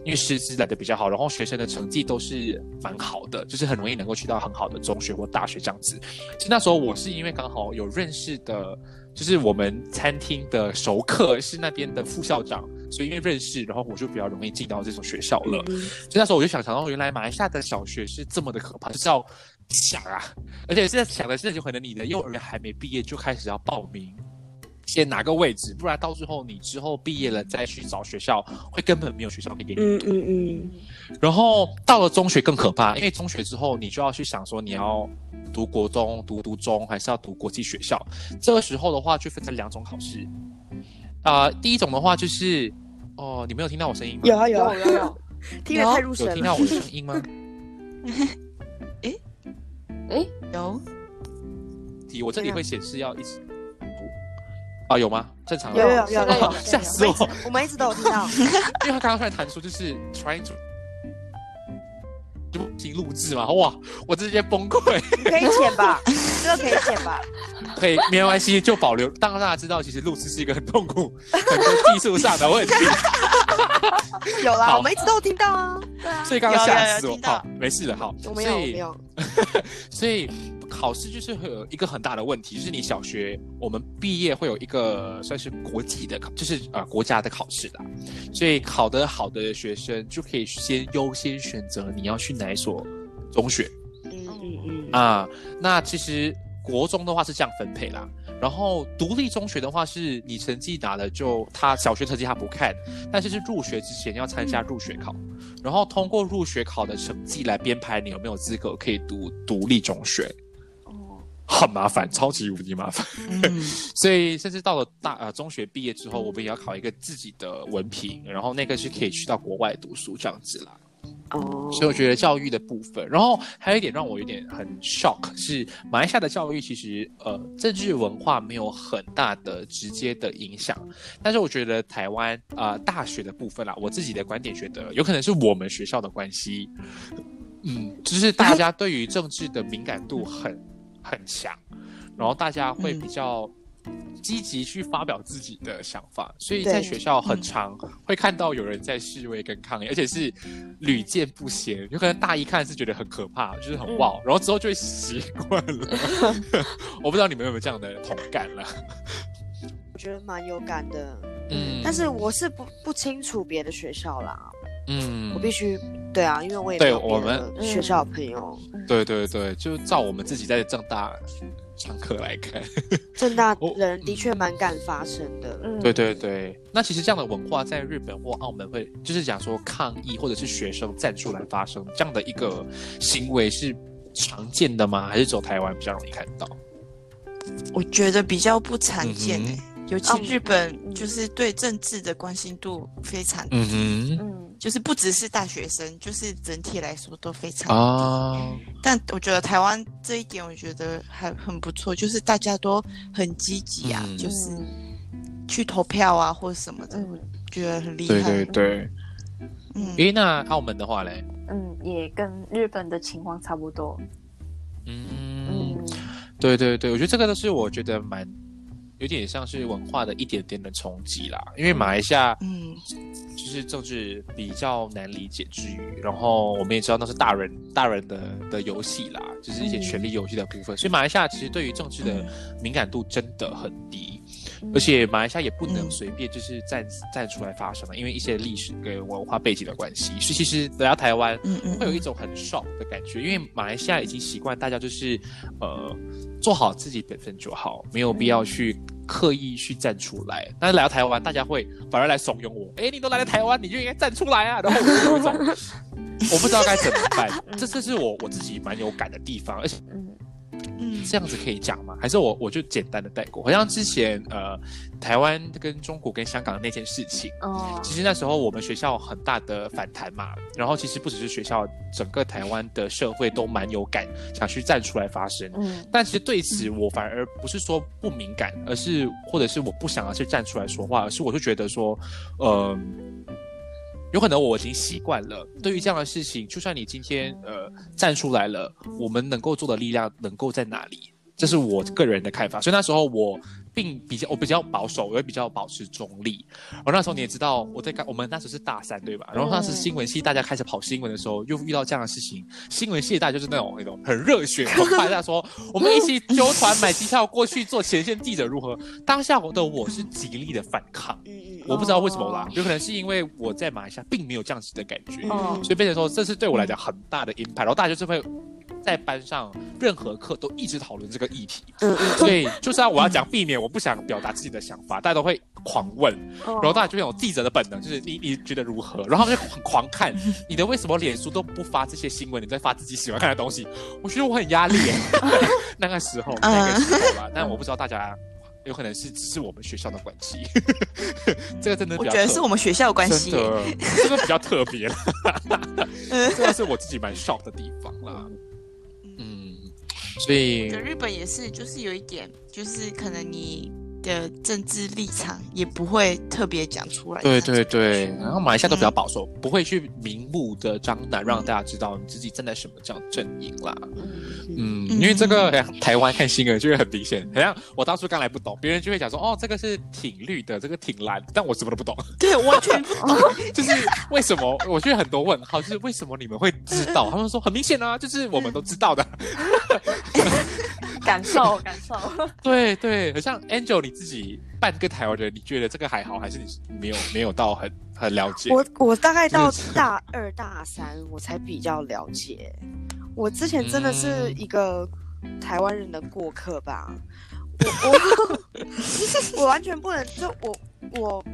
因为师资来的比较好，然后学生的成绩都是蛮好的，就是很容易能够去到很好的中学或大学这样子。其实那时候我是因为刚好有认识的，就是我们餐厅的熟客是那边的副校长，所以因为认识，然后我就比较容易进到这所学校了。所以那时候我就想想到，原来马来西亚的小学是这么的可怕，就是要想啊，而且现在想的是，就可能你的幼儿园还没毕业就开始要报名。先拿个位置，不然到最后你之后毕业了再去找学校，会根本没有学校可以给你嗯嗯嗯。然后到了中学更可怕，因为中学之后你就要去想说你要读国中、读读中，还是要读国际学校。这个时候的话就分成两种考试。啊，第一种的话就是哦，你没有听到我声音吗？有啊有有有，听得太入神了。有听到我的声音吗？哎哎，有。题 (laughs) 我这里会显示要一直。啊，有吗？正常有有有有，吓死我！我们一直都有听到，(laughs) 因为他刚刚出来弹出就是 trying to 录录制嘛，哇，我直接崩溃。可以剪吧，这个可以剪吧。可以没关系，就保留。当大家知道，其实录制是一个很痛苦、很多技术上的问题。有啦，我们一直都听到啊。对啊。所以刚刚吓死我。好，没事了。好，我没有没有。所以 (laughs) 考试就是会有一个很大的问题，就是你小学我们毕业会有一个算是国际的考，就是呃国家的考试啦。所以考得好的学生就可以先优先选择你要去哪一所中学。嗯嗯嗯。啊，那其实。国中的话是这样分配啦，然后独立中学的话是你成绩拿了就他小学成绩他不看，但是是入学之前要参加入学考，然后通过入学考的成绩来编排你有没有资格可以读独立中学。哦，很麻烦，超级无敌麻烦。嗯，(laughs) 所以甚至到了大呃中学毕业之后，我们也要考一个自己的文凭，然后那个是可以去到国外读书这样子啦。哦，所以我觉得教育的部分，然后还有一点让我有点很 shock 是马来西亚的教育其实呃政治文化没有很大的直接的影响，但是我觉得台湾啊大学的部分啦，我自己的观点觉得有可能是我们学校的关系，嗯，就是大家对于政治的敏感度很很强，然后大家会比较。积极去发表自己的想法，所以在学校很常会看到有人在示威跟抗议，而且是屡见不鲜。有可能大一看是觉得很可怕，就是很哇，然后之后就会习惯了。(laughs) 我不知道你们有没有这样的同感了？我觉得蛮有感的，嗯，但是我是不不清楚别的学校啦，嗯，我必须对啊，因为我也对我们学校朋友，对对对，就照我们自己在正大。上课来看，(laughs) 正大人的确蛮敢发声的。嗯，对对对。那其实这样的文化在日本或澳门会，就是讲说抗议或者是学生站出来发声这样的一个行为是常见的吗？还是走台湾比较容易看到？我觉得比较不常见诶，尤其日本就是对政治的关心度非常低。嗯嗯。就是不只是大学生，就是整体来说都非常低。但我觉得台湾这一点，我觉得还很不错，就是大家都很积极啊，就是去投票啊或者什么的，觉得很厉害。对对对。嗯，诶，那澳门的话嘞？嗯，也跟日本的情况差不多。嗯，对对对，我觉得这个都是我觉得蛮。有点像是文化的一点点的冲击啦，因为马来西亚，嗯，就是政治比较难理解之余，然后我们也知道那是大人大人的的游戏啦，就是一些权力游戏的部分，所以马来西亚其实对于政治的敏感度真的很低，而且马来西亚也不能随便就是站站出来发声了，因为一些历史跟文化背景的关系，所以其实来到台湾，会有一种很爽的感觉，因为马来西亚已经习惯大家就是呃。做好自己本分就好，没有必要去刻意去站出来。但是来到台湾，大家会反而来怂恿我。哎，你都来了台湾，你就应该站出来啊！然后我就有一种，我不知道该怎么办。这这是我我自己蛮有感的地方，而且。嗯，这样子可以讲吗？还是我我就简单的带过？好像之前呃，台湾跟中国跟香港的那件事情，哦，其实那时候我们学校很大的反弹嘛。然后其实不只是学校，整个台湾的社会都蛮有感，想去站出来发声。嗯，但其实对此我反而不是说不敏感，而是或者是我不想要去站出来说话，而是我就觉得说，呃。有可能我已经习惯了，对于这样的事情，就算你今天呃站出来了，我们能够做的力量能够在哪里？这是我个人的看法。所以那时候我并比较我比较保守，我也比较保持中立。然后那时候你也知道我在干，我们那时候是大三对吧？然后当时新闻系大家开始跑新闻的时候，又遇到这样的事情，新闻系大家就是那种那种很热血澎湃，大家说我们一起揪团买机票过去做前线记者如何？当下我的我是极力的反抗。我不知道为什么啦，有可能是因为我在马来西亚并没有这样子的感觉，所以变成说这是对我来讲很大的 impact。然后大家就是会在班上任何课都一直讨论这个议题，所以就是要我要讲避免我不想表达自己的想法，大家都会狂问，然后大家就有记者的本能，就是你你觉得如何？然后就很狂看 (laughs) 你的为什么脸书都不发这些新闻，你在发自己喜欢看的东西？我觉得我很压力，(laughs) 那个时候那个时候吧，但我不知道大家。有可能是只是我们学校的关系，这个真的我觉得是我们学校的关系，真的这个比较特别了，(laughs) 这个是我自己蛮 shock 的地方啦。所以日本也是，就是有一点，就是可能你的政治立场也不会特别讲出来。对对对，然后马来西亚都比较保守，不会去明目的张胆让大家知道你自己站在什么这样阵营啦。嗯，因为这个台湾看新闻就会很明显，好像我当初刚来不懂，别人就会讲说哦，这个是挺绿的，这个挺蓝，但我什么都不懂。(laughs) 对，完全不懂，(laughs) 就是为什么？我觉得很多问号，就是为什么你们会知道？他们说很明显啊，就是我们都知道的。感受 (laughs) 感受，对对，好像 Angel，你自己半个台湾人，你觉得这个还好，还是你没有没有到很很了解？我我大概到大二大三，我才比较了解。我之前真的是一个台湾人的过客吧，我我 (laughs) 我完全不能，就我我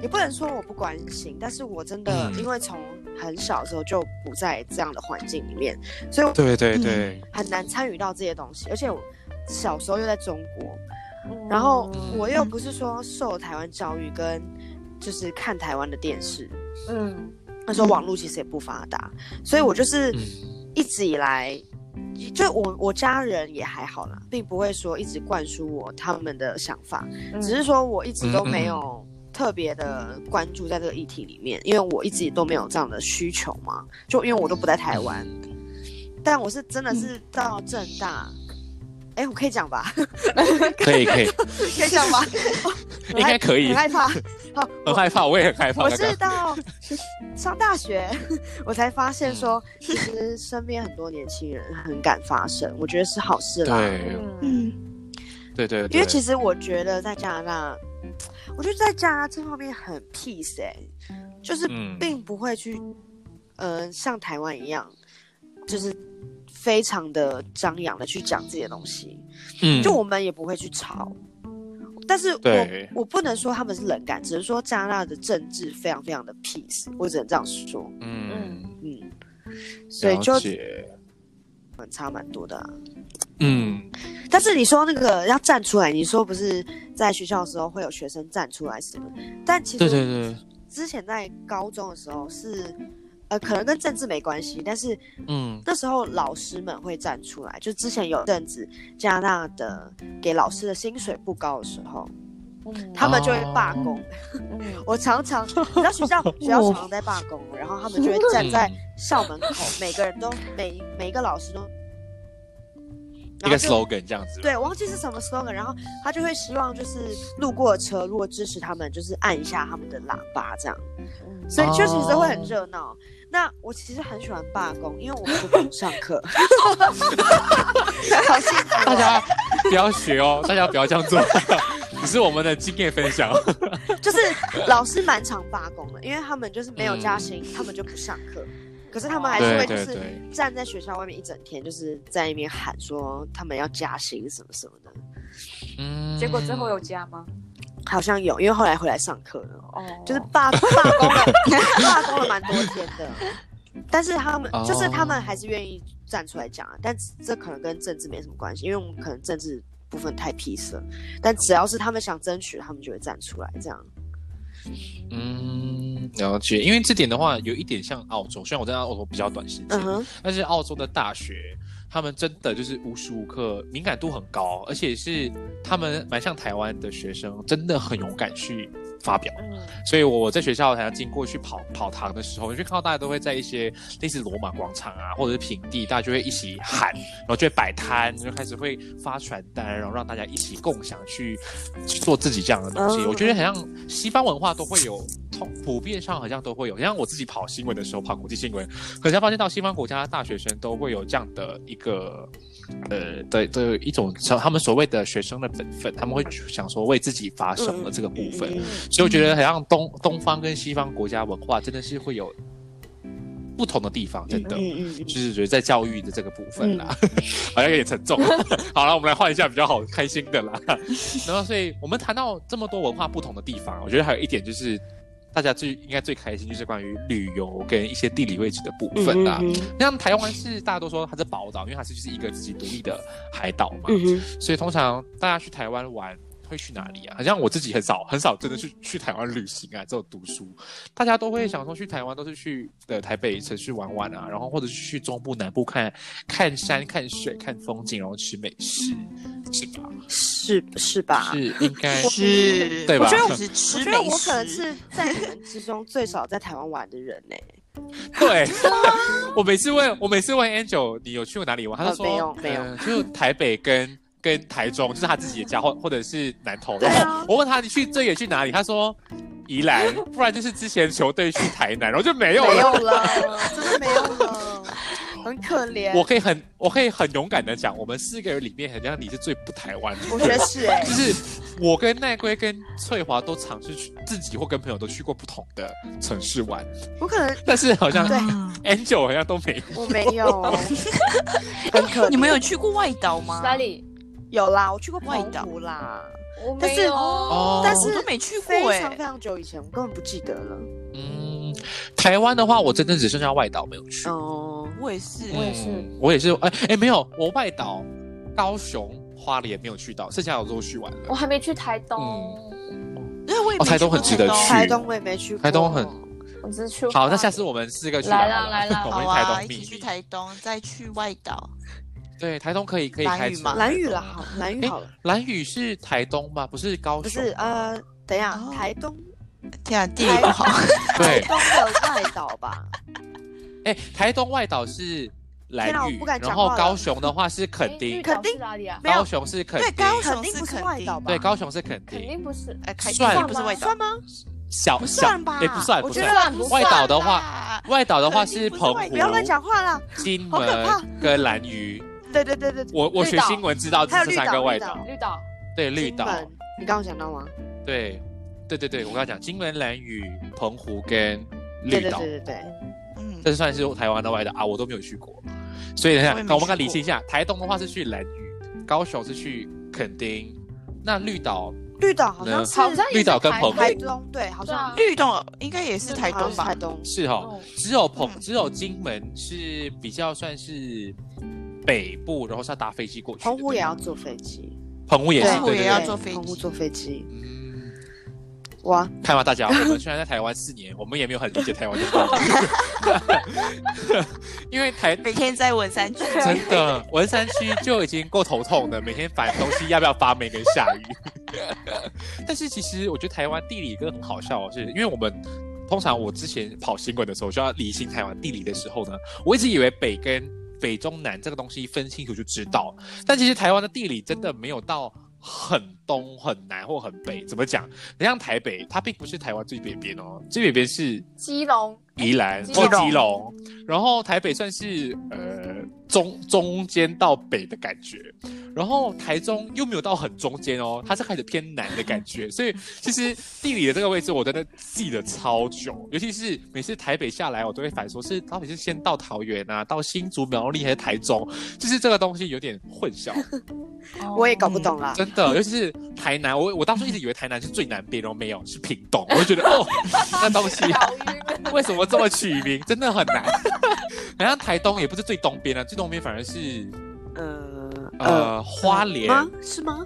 也不能说我不关心，但是我真的因为从很小的时候就不在这样的环境里面，所以对对对，很难参与到这些东西，而且我小时候又在中国，然后我又不是说受台湾教育跟就是看台湾的电视，嗯，那时候网络其实也不发达，所以我就是。一直以来，就我我家人也还好啦，并不会说一直灌输我他们的想法，只是说我一直都没有特别的关注在这个议题里面，因为我一直都没有这样的需求嘛，就因为我都不在台湾，但我是真的是到正大。哎，我可以讲吧？(laughs) 可以可以，可以讲吧？(laughs) 应该可以。很害怕，好，(laughs) 很害怕，我也很害怕。我是到上大学，我才发现说，其实身边很多年轻人很敢发声，我觉得是好事啦。对，嗯，对对。因为其实我觉得在加拿大，我觉得在加拿大这方面很 peace 哎，就是并不会去，呃，像台湾一样，就是。非常的张扬的去讲这些东西，嗯，就我们也不会去吵，但是我我不能说他们是冷感，只是说加拿大的政治非常非常的 peace，我只能这样说，嗯。嗯嗯，所以就很差蛮多的，嗯，但是你说那个要站出来，你说不是在学校的时候会有学生站出来什么？但其实对对对，之前在高中的时候是。呃，可能跟政治没关系，但是，嗯，那时候老师们会站出来。就之前有阵子加拿大的给老师的薪水不高的时候，他们就会罢工。(laughs) 我常常，你知道学校 (laughs) 学校常常在罢工，然后他们就会站在校门口，每个人都每每一个老师都。一个 slogan 这样子，对，忘记是什么 slogan，然后他就会希望就是路过的车如果支持他们，就是按一下他们的喇叭这样，所以就其实会很热闹。那我其实很喜欢罢工，因为我不用上课。(laughs) 好幸福！大家不要学哦，大家不要这样做，(laughs) 只是我们的经验分享。(laughs) 就是老师蛮常罢工的，因为他们就是没有加薪，他们就不上课。可是他们还是会就是站在学校外面一整天，就是在那边喊说他们要加薪什么什么的。嗯，结果最后有加吗？好像有，因为后来回来上课了。哦，就是罢罢工了，(laughs) 罢工了蛮多天的。但是他们就是他们还是愿意站出来讲啊。但这可能跟政治没什么关系，因为我们可能政治部分太披色。但只要是他们想争取，他们就会站出来这样。嗯，了解。因为这点的话，有一点像澳洲。虽然我在澳洲比较短时间，但是澳洲的大学，他们真的就是无时无刻敏感度很高，而且是他们蛮像台湾的学生，真的很勇敢去。发表，所以我在学校好像经过去跑跑堂的时候，你就看到大家都会在一些类似罗马广场啊，或者是平地，大家就会一起喊，然后就会摆摊，就开始会发传单，然后让大家一起共享去做自己这样的东西。我觉得好像西方文化都会有，通普遍上好像都会有。像我自己跑新闻的时候，跑国际新闻，可是发现到西方国家的大学生都会有这样的一个。呃的的一种，他们所谓的学生的本分，他们会想说为自己发声的这个部分，所以我觉得好像东东方跟西方国家文化真的是会有不同的地方，真的，就是觉得在教育的这个部分啦，(laughs) 好像有点沉重。(laughs) 好了，我们来换一下比较好开心的啦。(laughs) 然后，所以我们谈到这么多文化不同的地方，我觉得还有一点就是。大家最应该最开心就是关于旅游跟一些地理位置的部分啦。像台湾是大家都说它是宝岛，因为它是就是一个自己独立的海岛嘛，所以通常大家去台湾玩，会去哪里啊？好像我自己很少很少真的去去台湾旅行啊，只有读书。大家都会想说去台湾都是去的台北城市玩玩啊，然后或者是去中部南部看看山看水看风景，然后吃美食，是吧？是是吧？是应该是，对吧？我觉得我是吃美食，我觉得我可能是在你们之中最少在台湾玩的人呢。对，(laughs) (laughs) 我每次问我每次问 Angel 你有去过哪里玩，他就说没有没有，就台北跟跟台中，就是他自己的家，或或者是南投。然后我问他你去这也去哪里，他说宜兰，(laughs) 不然就是之前球队去台南，然后就没有了，没有了，(laughs) 真的没有了，很可怜。我可以很我可以很勇敢的讲，我们四个人里面，好像你是最不台湾的。我觉得是哎，就是。我跟奈龟跟翠华都尝试去自己或跟朋友都去过不同的城市玩，我可能，但是好像对 Angel 好像都没，我没有，(laughs) 很可你们有去过外岛吗？哪里？有啦，我去过外岛啦，我没有，但是都没去过，非常非常久以前，我根本不记得了。嗯，台湾的话，我真的只剩下外岛没有去。哦，我也是，我也是，我也是，哎哎，没有，我外岛高雄。花莲没有去到，剩下我都去完了。我还没去台东，因为我也台东很值得去。台东我也没去过，台东很，我只去。好，那下次我们四个去来了来了，(laughs) 好啊，一起去台东，再去外岛。对，台东可以可以开车。蓝屿了，好，蓝屿好了。蓝屿是台东吗？不是高雄？不是，呃，等一下，台东，天啊，地理不好。(laughs) 对，台东的外岛吧？(laughs) 哎，台东外岛是。蓝屿，然后高雄的话是垦丁，垦丁哪里啊？高雄是垦丁，对，高雄是外岛吧？对，高雄是垦丁，肯定不是，哎，算不是外岛，算吗？小不算吧？也不算，不算。外岛的话，外岛的话是澎湖，不要乱讲话了。金门跟蓝屿，对对对对。我我学新闻知道这三个外岛，绿岛，对绿岛。你刚刚讲到吗？对，对对对，我刚刚讲金门、蓝屿、澎湖跟绿岛，对对对，嗯，这算是台湾的外岛啊，我都没有去过。所以等下，我们刚理清一下，台东的话是去蓝屿，高雄是去垦丁，那绿岛，绿岛好像是好像绿岛跟澎湖，台东对，好像绿岛应该也是台东吧？台东是哈，只有澎只有金门是比较算是北部，然后是要搭飞机过去，澎湖也要坐飞机，澎湖也是，对也要坐飞机，澎湖坐飞机。哇！看吧，大家，我们虽然在台湾四年，我们也没有很理解台湾的 (laughs) 因为台每天在文山区，真的文山区就已经够头痛的，每天烦东西要不要发霉跟下雨。(laughs) 但是其实我觉得台湾地理一个很好笑，是因为我们通常我之前跑新闻的时候，就要理清台湾地理的时候呢，我一直以为北跟北中南这个东西分清楚就知道，但其实台湾的地理真的没有到。很东、很南或很北，怎么讲？你像台北，它并不是台湾最北边哦，最北边是基隆、宜兰或基隆，然后台北算是呃中中间到北的感觉。然后台中又没有到很中间哦，它是开始偏南的感觉，(laughs) 所以其实地理的这个位置我真的记得超久，尤其是每次台北下来，我都会反说，是到底是先到桃园啊，到新竹苗栗还是台中，就是这个东西有点混淆，(laughs) 我也搞不懂啦，真的，尤其是台南，我我当初一直以为台南是最南边，然后没有是屏东，我就觉得哦，(laughs) 那东西为什么这么取名，真的很难，(laughs) 好像台东也不是最东边啊，最东边反而是呃。呃，花莲。是吗？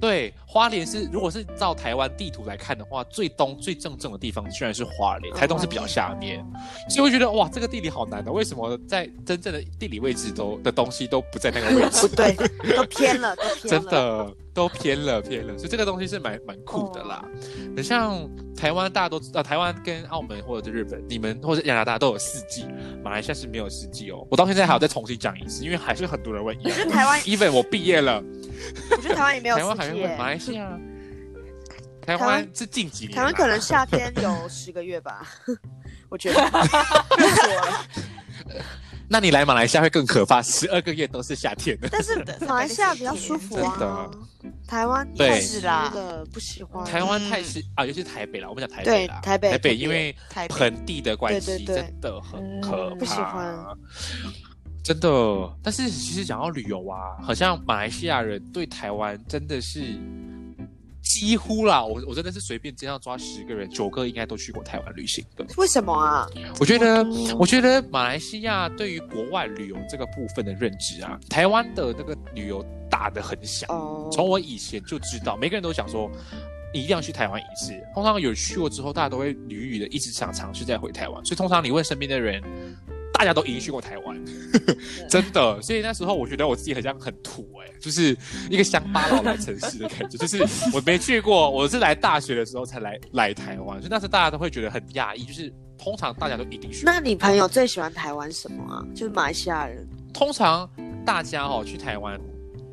对，花莲是，如果是照台湾地图来看的话，最东最正正的地方居然是花莲，台东是比较下面，所以我觉得哇，这个地理好难的，为什么在真正的地理位置都的东西都不在那个位置？(laughs) 对，都偏了，都偏了，真的都偏了，偏了，所以这个东西是蛮蛮酷的啦。很像台湾，大家都知道，台湾跟澳门或者是日本，你们或者加拿大都有四季，马来西亚是没有四季哦。我到现在还要再重新讲一次，因为还是很多人问。我觉得台湾，even 我毕业了。(laughs) 我觉得台湾也没有台湾还会马来西亚，台湾是近几年。台湾可能夏天有十个月吧，(laughs) 我觉得。(laughs) 那你来马来西亚会更可怕，十二个月都是夏天的。(laughs) 但是 (laughs) 马来西亚比较舒服啊。台湾对是啦，的不喜欢。台湾太是啊，尤其是台北啦，我们讲台北啦，台北台北因为盆地的关系，真的很可怕。不喜欢。真的，但是其实讲到旅游啊，好像马来西亚人对台湾真的是几乎啦，我我真的是随便街上抓十个人，九个应该都去过台湾旅行的。为什么啊？我觉得，我觉得马来西亚对于国外旅游这个部分的认知啊，台湾的那个旅游大的很小。从我以前就知道，每个人都想说。你一定要去台湾一次。通常有去过之后，大家都会屡屡的一直想尝试再回台湾。所以通常你问身边的人，大家都已经去过台湾，真的。所以那时候我觉得我自己好像很土哎，就是一个乡巴佬来城市的感觉。(laughs) 就是我没去过，我是来大学的时候才来来台湾，所以那时候大家都会觉得很讶异。就是通常大家都一定去。那你朋友最喜欢台湾什么啊？就是马来西亚人。通常大家哦去台湾，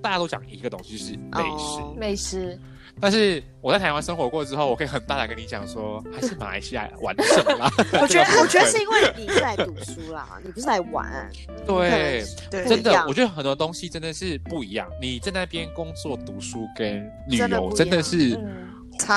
大家都讲一个东西，就是美食，美食。但是我在台湾生活过之后，我可以很大胆跟你讲说，还是马来西亚完整啦。(laughs) 我觉得，我觉得是因为你是来读书啦，你不是来玩。对，真的，我觉得很多东西真的是不一样。你在那边工作、读书跟旅游，真的是。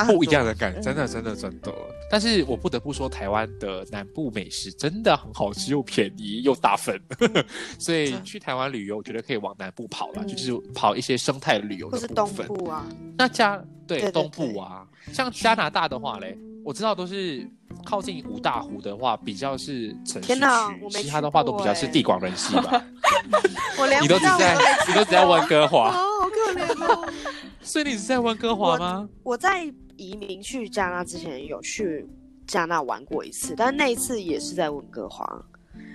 不一样的感，真的真的真的。但是我不得不说，台湾的南部美食真的很好吃，又便宜又大份，(laughs) 所以去台湾旅游，我觉得可以往南部跑了，就是跑一些生态旅游的部分。东部啊，那加对东部啊，像加拿大的话嘞，我知道都是靠近五大湖的话，比较是城市区，其他的话都比较是地广人稀吧。(laughs) 我连你都只在你都只在温哥华，好可怜哦。(laughs) 所以你是在温哥华吗？我在移民去加拿大之前有去加拿大玩过一次，但那一次也是在温哥华。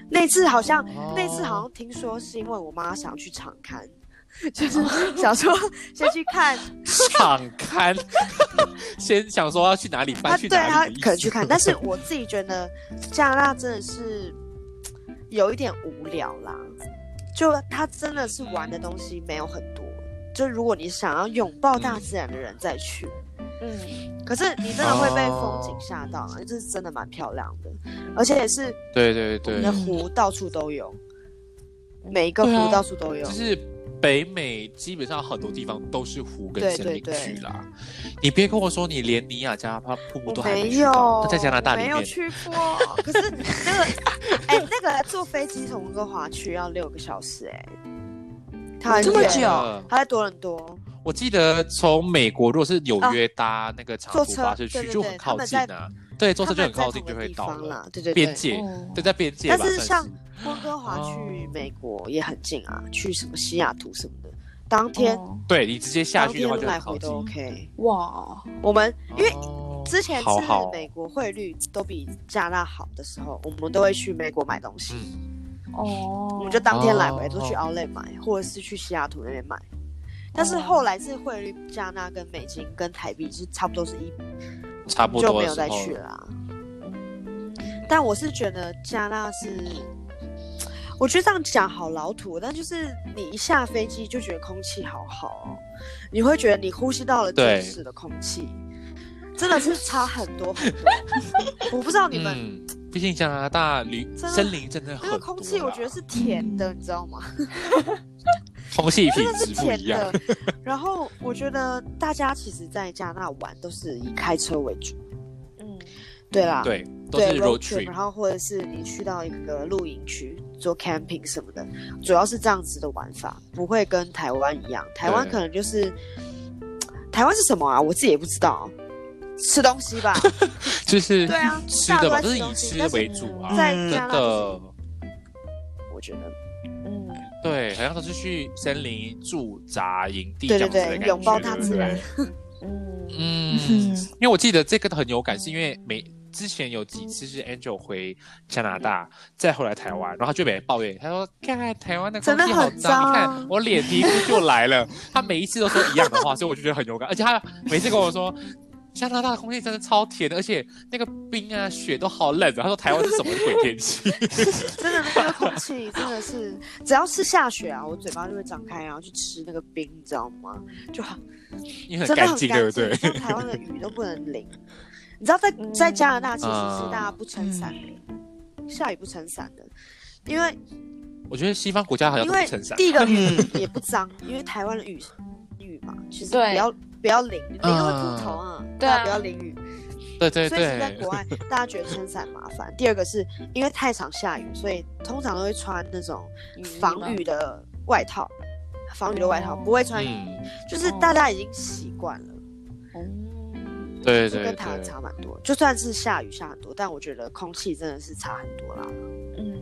那次好像那次好像听说是因为我妈想去场刊，就是 (laughs) 想说先去看 (laughs) 场刊，(laughs) 先想说要去哪里搬去哪里，可能去看。但是我自己觉得加拿大真的是有一点无聊啦，就他真的是玩的东西没有很多。就如果你想要拥抱大自然的人再去，嗯，可是你真的会被风景吓到，这是真的蛮漂亮的，而且也是对对对，你的湖到处都有，每一个湖到处都有，就是北美基本上很多地方都是湖跟森林区啦。你别跟我说你连尼亚加瀑布都还没有，在加拿大没有去过，可是那个 (laughs) 哎，那个坐飞机从温哥华去要六个小时哎。这么久，还在多伦多。我记得从美国，如果是纽约搭那个长途巴士去，就很靠近啊。对，坐车就很靠近，就会到了。对对，边界，对，在边界。但是像温哥华去美国也很近啊，去什么西雅图什么的，当天对你直接下去的话就来回都 OK。哇，我们因为之前是美国汇率都比加拿大好的时候，我们都会去美国买东西。哦，我们就当天来回都去奥莱买，或者是去西雅图那边买。但是后来是汇率加纳跟美金跟台币是差不多是一，差不多就没有再去了。但我是觉得加纳是，我觉得这样讲好老土，但就是你一下飞机就觉得空气好好哦，你会觉得你呼吸到了真实的空气，真的是差很多很多。我不知道你们。毕竟加拿大林森林真的很，那个空气我觉得是甜的，你知道吗？(laughs) 空气品质不一样。然后我觉得大家其实，在加拿大玩都是以开车为主。嗯，对啦，对，都是 road trip。然后或者是你去到一个露营区做 camping 什么的，主要是这样子的玩法，不会跟台湾一样。台湾可能就是台湾是什么啊？我自己也不知道。吃东西吧，(laughs) 就是对啊，吃的吧，都是以吃为主啊。在加拿大，我觉得，嗯，对，好像都是去森林驻扎营地，对对对，拥抱大自然。嗯嗯，因为我记得这个很有感，是因为每之前有几次是 Angel 回加拿大，再回来台湾，然后他就每天抱怨，他说：“看台湾的空气好脏，你看我脸皮肤就来了。”他每一次都说一样的话，所以我就觉得很有感，而且他每次跟我说。加拿大的空气真的超甜的，而且那个冰啊雪都好冷的。他说台湾是什么鬼天气？(laughs) 真的那个空气真的是，只要是下雪啊，我嘴巴就会张开，然后去吃那个冰，你知道吗？就好，(laughs) 你很干净，对不对？像台湾的雨都不能淋。你知道在在加拿大其实是大家不撑伞的，下雨不撑伞的，因为我觉得西方国家好像不撑伞。第一个雨也不脏，因为台湾的雨雨嘛，其实比较。不要淋，淋会秃头啊！对啊，不要淋雨。对对对。所以在国外，大家觉得撑伞麻烦。第二个是因为太常下雨，所以通常都会穿那种防雨的外套，防雨的外套不会穿雨衣，就是大家已经习惯了。对对，跟台湾差蛮多。就算是下雨下很多，但我觉得空气真的是差很多啦。嗯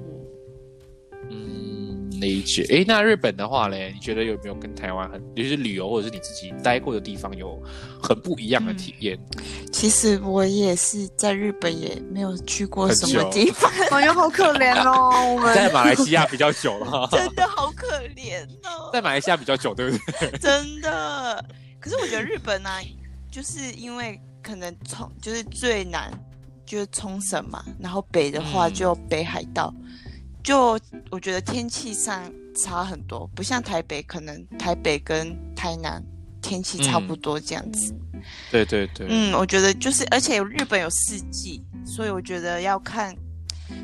嗯，理解。哎，那日本的话嘞，你觉得有没有跟台湾很，就是旅游或者是你自己待过的地方有很不一样的体验？其实我也是在日本也没有去过什么地方，哎呀，好可怜哦。我们 (laughs) 在马来西亚比较久了，(laughs) 真的好可怜哦。(laughs) 在马来西亚比较久，对不对？真的。可是我觉得日本呢，就是因为。可能冲就是最难就是冲绳嘛，然后北的话就北海道，就我觉得天气上差很多，不像台北，可能台北跟台南天气差不多这样子。对对对。嗯，我觉得就是，而且日本有四季，所以我觉得要看，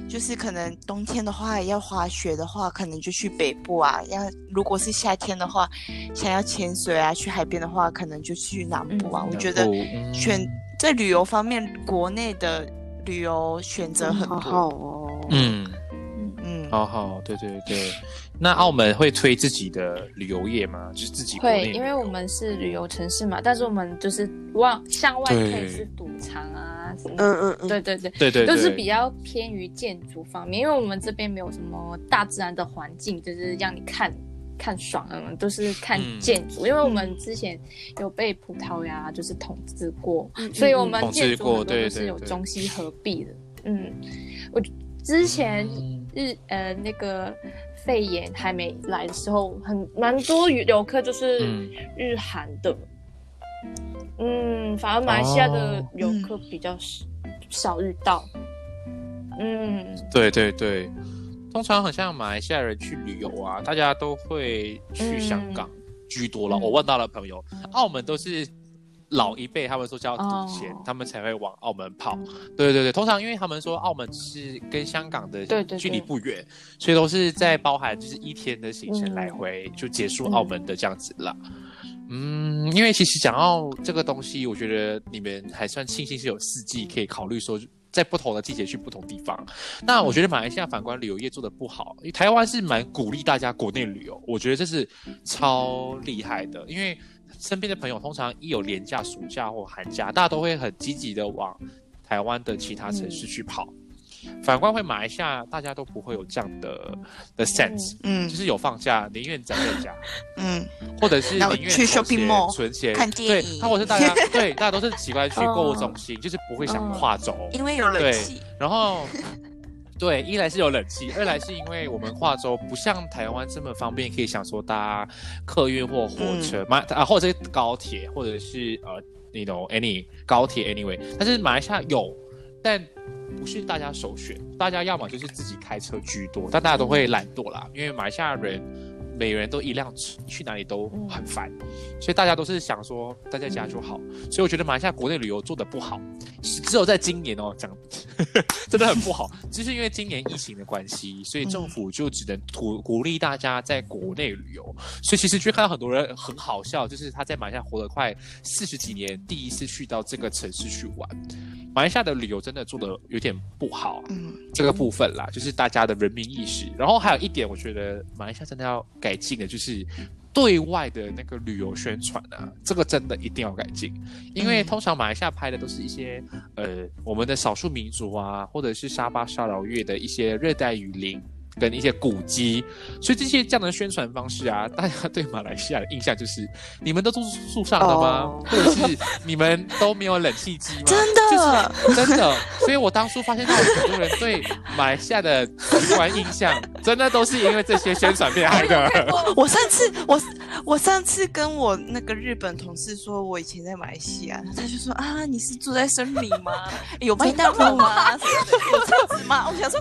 就是可能冬天的话要滑雪的话，可能就去北部啊；要如果是夏天的话，想要潜水啊，去海边的话，可能就去南部啊。我觉得选。在旅游方面，国内的旅游选择很多哦。嗯嗯好好，对对对。那澳门会推自己的旅游业吗？就是自己会，因为我们是旅游城市嘛。但是我们就是往向外推是赌场啊，嗯嗯嗯，对对对对对，都是比较偏于建筑方面，因为我们这边没有什么大自然的环境，就是让你看。看爽，嗯，都是看建筑，因为我们之前有被葡萄牙就是统治过，所以我们建筑很多都是有中西合璧的。嗯，我之前日呃那个肺炎还没来的时候，很蛮多游客就是日韩的，嗯，反而马来西亚的游客比较少少遇到。嗯，对对对。通常很像马来西亚人去旅游啊，大家都会去香港居多了。我问到了朋友，澳门都是老一辈，他们说叫赌钱，他们才会往澳门跑。对对对，通常因为他们说澳门是跟香港的距离不远，所以都是在包含就是一天的行程来回就结束澳门的这样子了。嗯，因为其实讲到这个东西，我觉得你们还算庆幸是有四季可以考虑说。在不同的季节去不同地方，那我觉得马来西亚反观旅游业做的不好，因为台湾是蛮鼓励大家国内旅游，我觉得这是超厉害的。因为身边的朋友通常一有年假、暑假或寒假，大家都会很积极的往台湾的其他城市去跑。反观回马来西亚，大家都不会有这样的的 sense，嗯，就是有放假宁愿宅在家，(laughs) 嗯，或者是宁愿去 shopping mall 存钱看电影，对，或者是大家 (laughs) 对大家都是喜欢去购物中心，就是不会想跨州，因为有冷气。然后，对，一来是有冷气，二来是因为我们化州不像台湾这么方便，可以想说搭客运或火车，马啊或者是高铁，或者是呃那种 any 高铁 anyway，但是马来西亚有，但。不是大家首选，大家要么就是自己开车居多，但大家都会懒惰啦，因为马来西亚人每个人都一辆车，去哪里都很烦，所以大家都是想说待在家就好。所以我觉得马来西亚国内旅游做的不好，只有在今年哦，讲真的很不好，(laughs) 就是因为今年疫情的关系，所以政府就只能鼓鼓励大家在国内旅游。所以其实就看到很多人很好笑，就是他在马来西亚活了快四十几年，第一次去到这个城市去玩。马来西亚的旅游真的做的有点不好，嗯，这个部分啦，就是大家的人民意识。然后还有一点，我觉得马来西亚真的要改进的，就是对外的那个旅游宣传啊，这个真的一定要改进。因为通常马来西亚拍的都是一些呃我们的少数民族啊，或者是沙巴、沙劳越的一些热带雨林。跟一些古迹，所以这些这样的宣传方式啊，(laughs) 大家对马来西亚的印象就是，你们都住树上的吗？或者是你们都没有冷气机吗？真的，真的。所以我当初发现到很多人对马来西亚的直观印象，真的都是因为这些宣传变害的。(laughs) 我上次我我上次跟我那个日本同事说，我以前在马来西亚，他就说啊，你是住在森林吗？有麦当劳吗？(laughs) 有车子吗？我想说。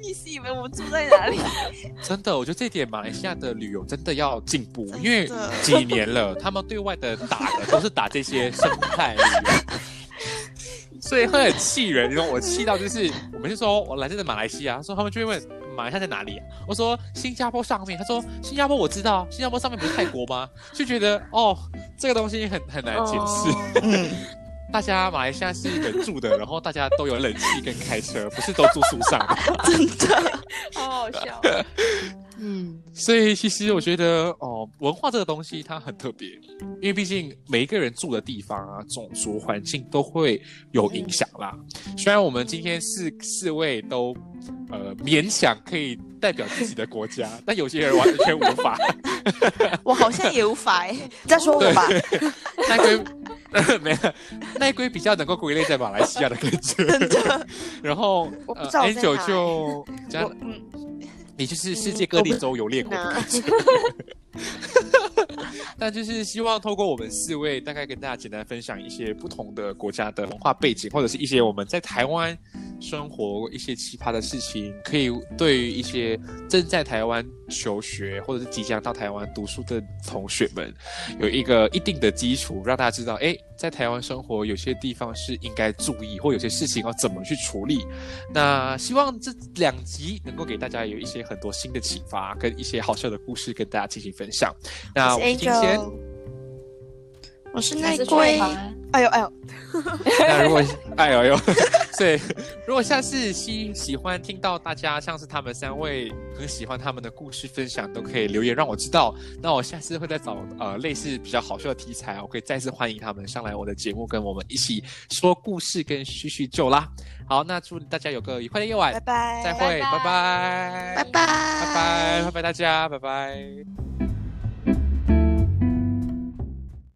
你是以为我们住在哪里？(laughs) 真的，我觉得这点马来西亚的旅游真的要进步，因为几年了，他们对外的打的都是打这些生态旅游，(laughs) 所以会很气人。然后我气到就是，我们就说我来自马来西亚，说他们就会问马来西亚在哪里？我说新加坡上面，他说新加坡我知道，新加坡上面不是泰国吗？就觉得哦，这个东西很很难解释。(laughs) 大家马来西亚是人住的，然后大家都有冷气跟开车，不是都住树上？(laughs) 真的，好好笑。嗯，所以其实我觉得哦，文化这个东西它很特别，因为毕竟每一个人住的地方啊、种族环境都会有影响啦。虽然我们今天四四位都呃勉强可以代表自己的国家，但有些人完全无法。(laughs) 我好像也无法哎，再说我吧。奈龟 (laughs) (laughs) 没有，奈龟比较能够归类在马来西亚的感觉。(laughs) 然后 Angel 就嗯。你就是世界各地都有猎过的感觉，(laughs) 那就是希望透过我们四位，大概跟大家简单分享一些不同的国家的文化背景，或者是一些我们在台湾生活一些奇葩的事情，可以对于一些正在台湾求学或者是即将到台湾读书的同学们，有一个一定的基础，让大家知道，哎。在台湾生活，有些地方是应该注意，或有些事情要怎么去处理。那希望这两集能够给大家有一些很多新的启发，跟一些好笑的故事跟大家进行分享。那我们今天，我是内龟。哎呦哎呦，(laughs) 那如果 (laughs) 哎呦呦，(laughs) 所以如果下次喜喜欢听到大家像是他们三位很喜欢他们的故事分享，都可以留言让我知道。那我下次会再找呃类似比较好笑的题材，我可以再次欢迎他们上来我的节目，跟我们一起说故事跟叙叙旧啦。好，那祝大家有个愉快的夜晚，拜拜，再会，拜拜，拜拜，拜拜，拜拜大家，拜拜。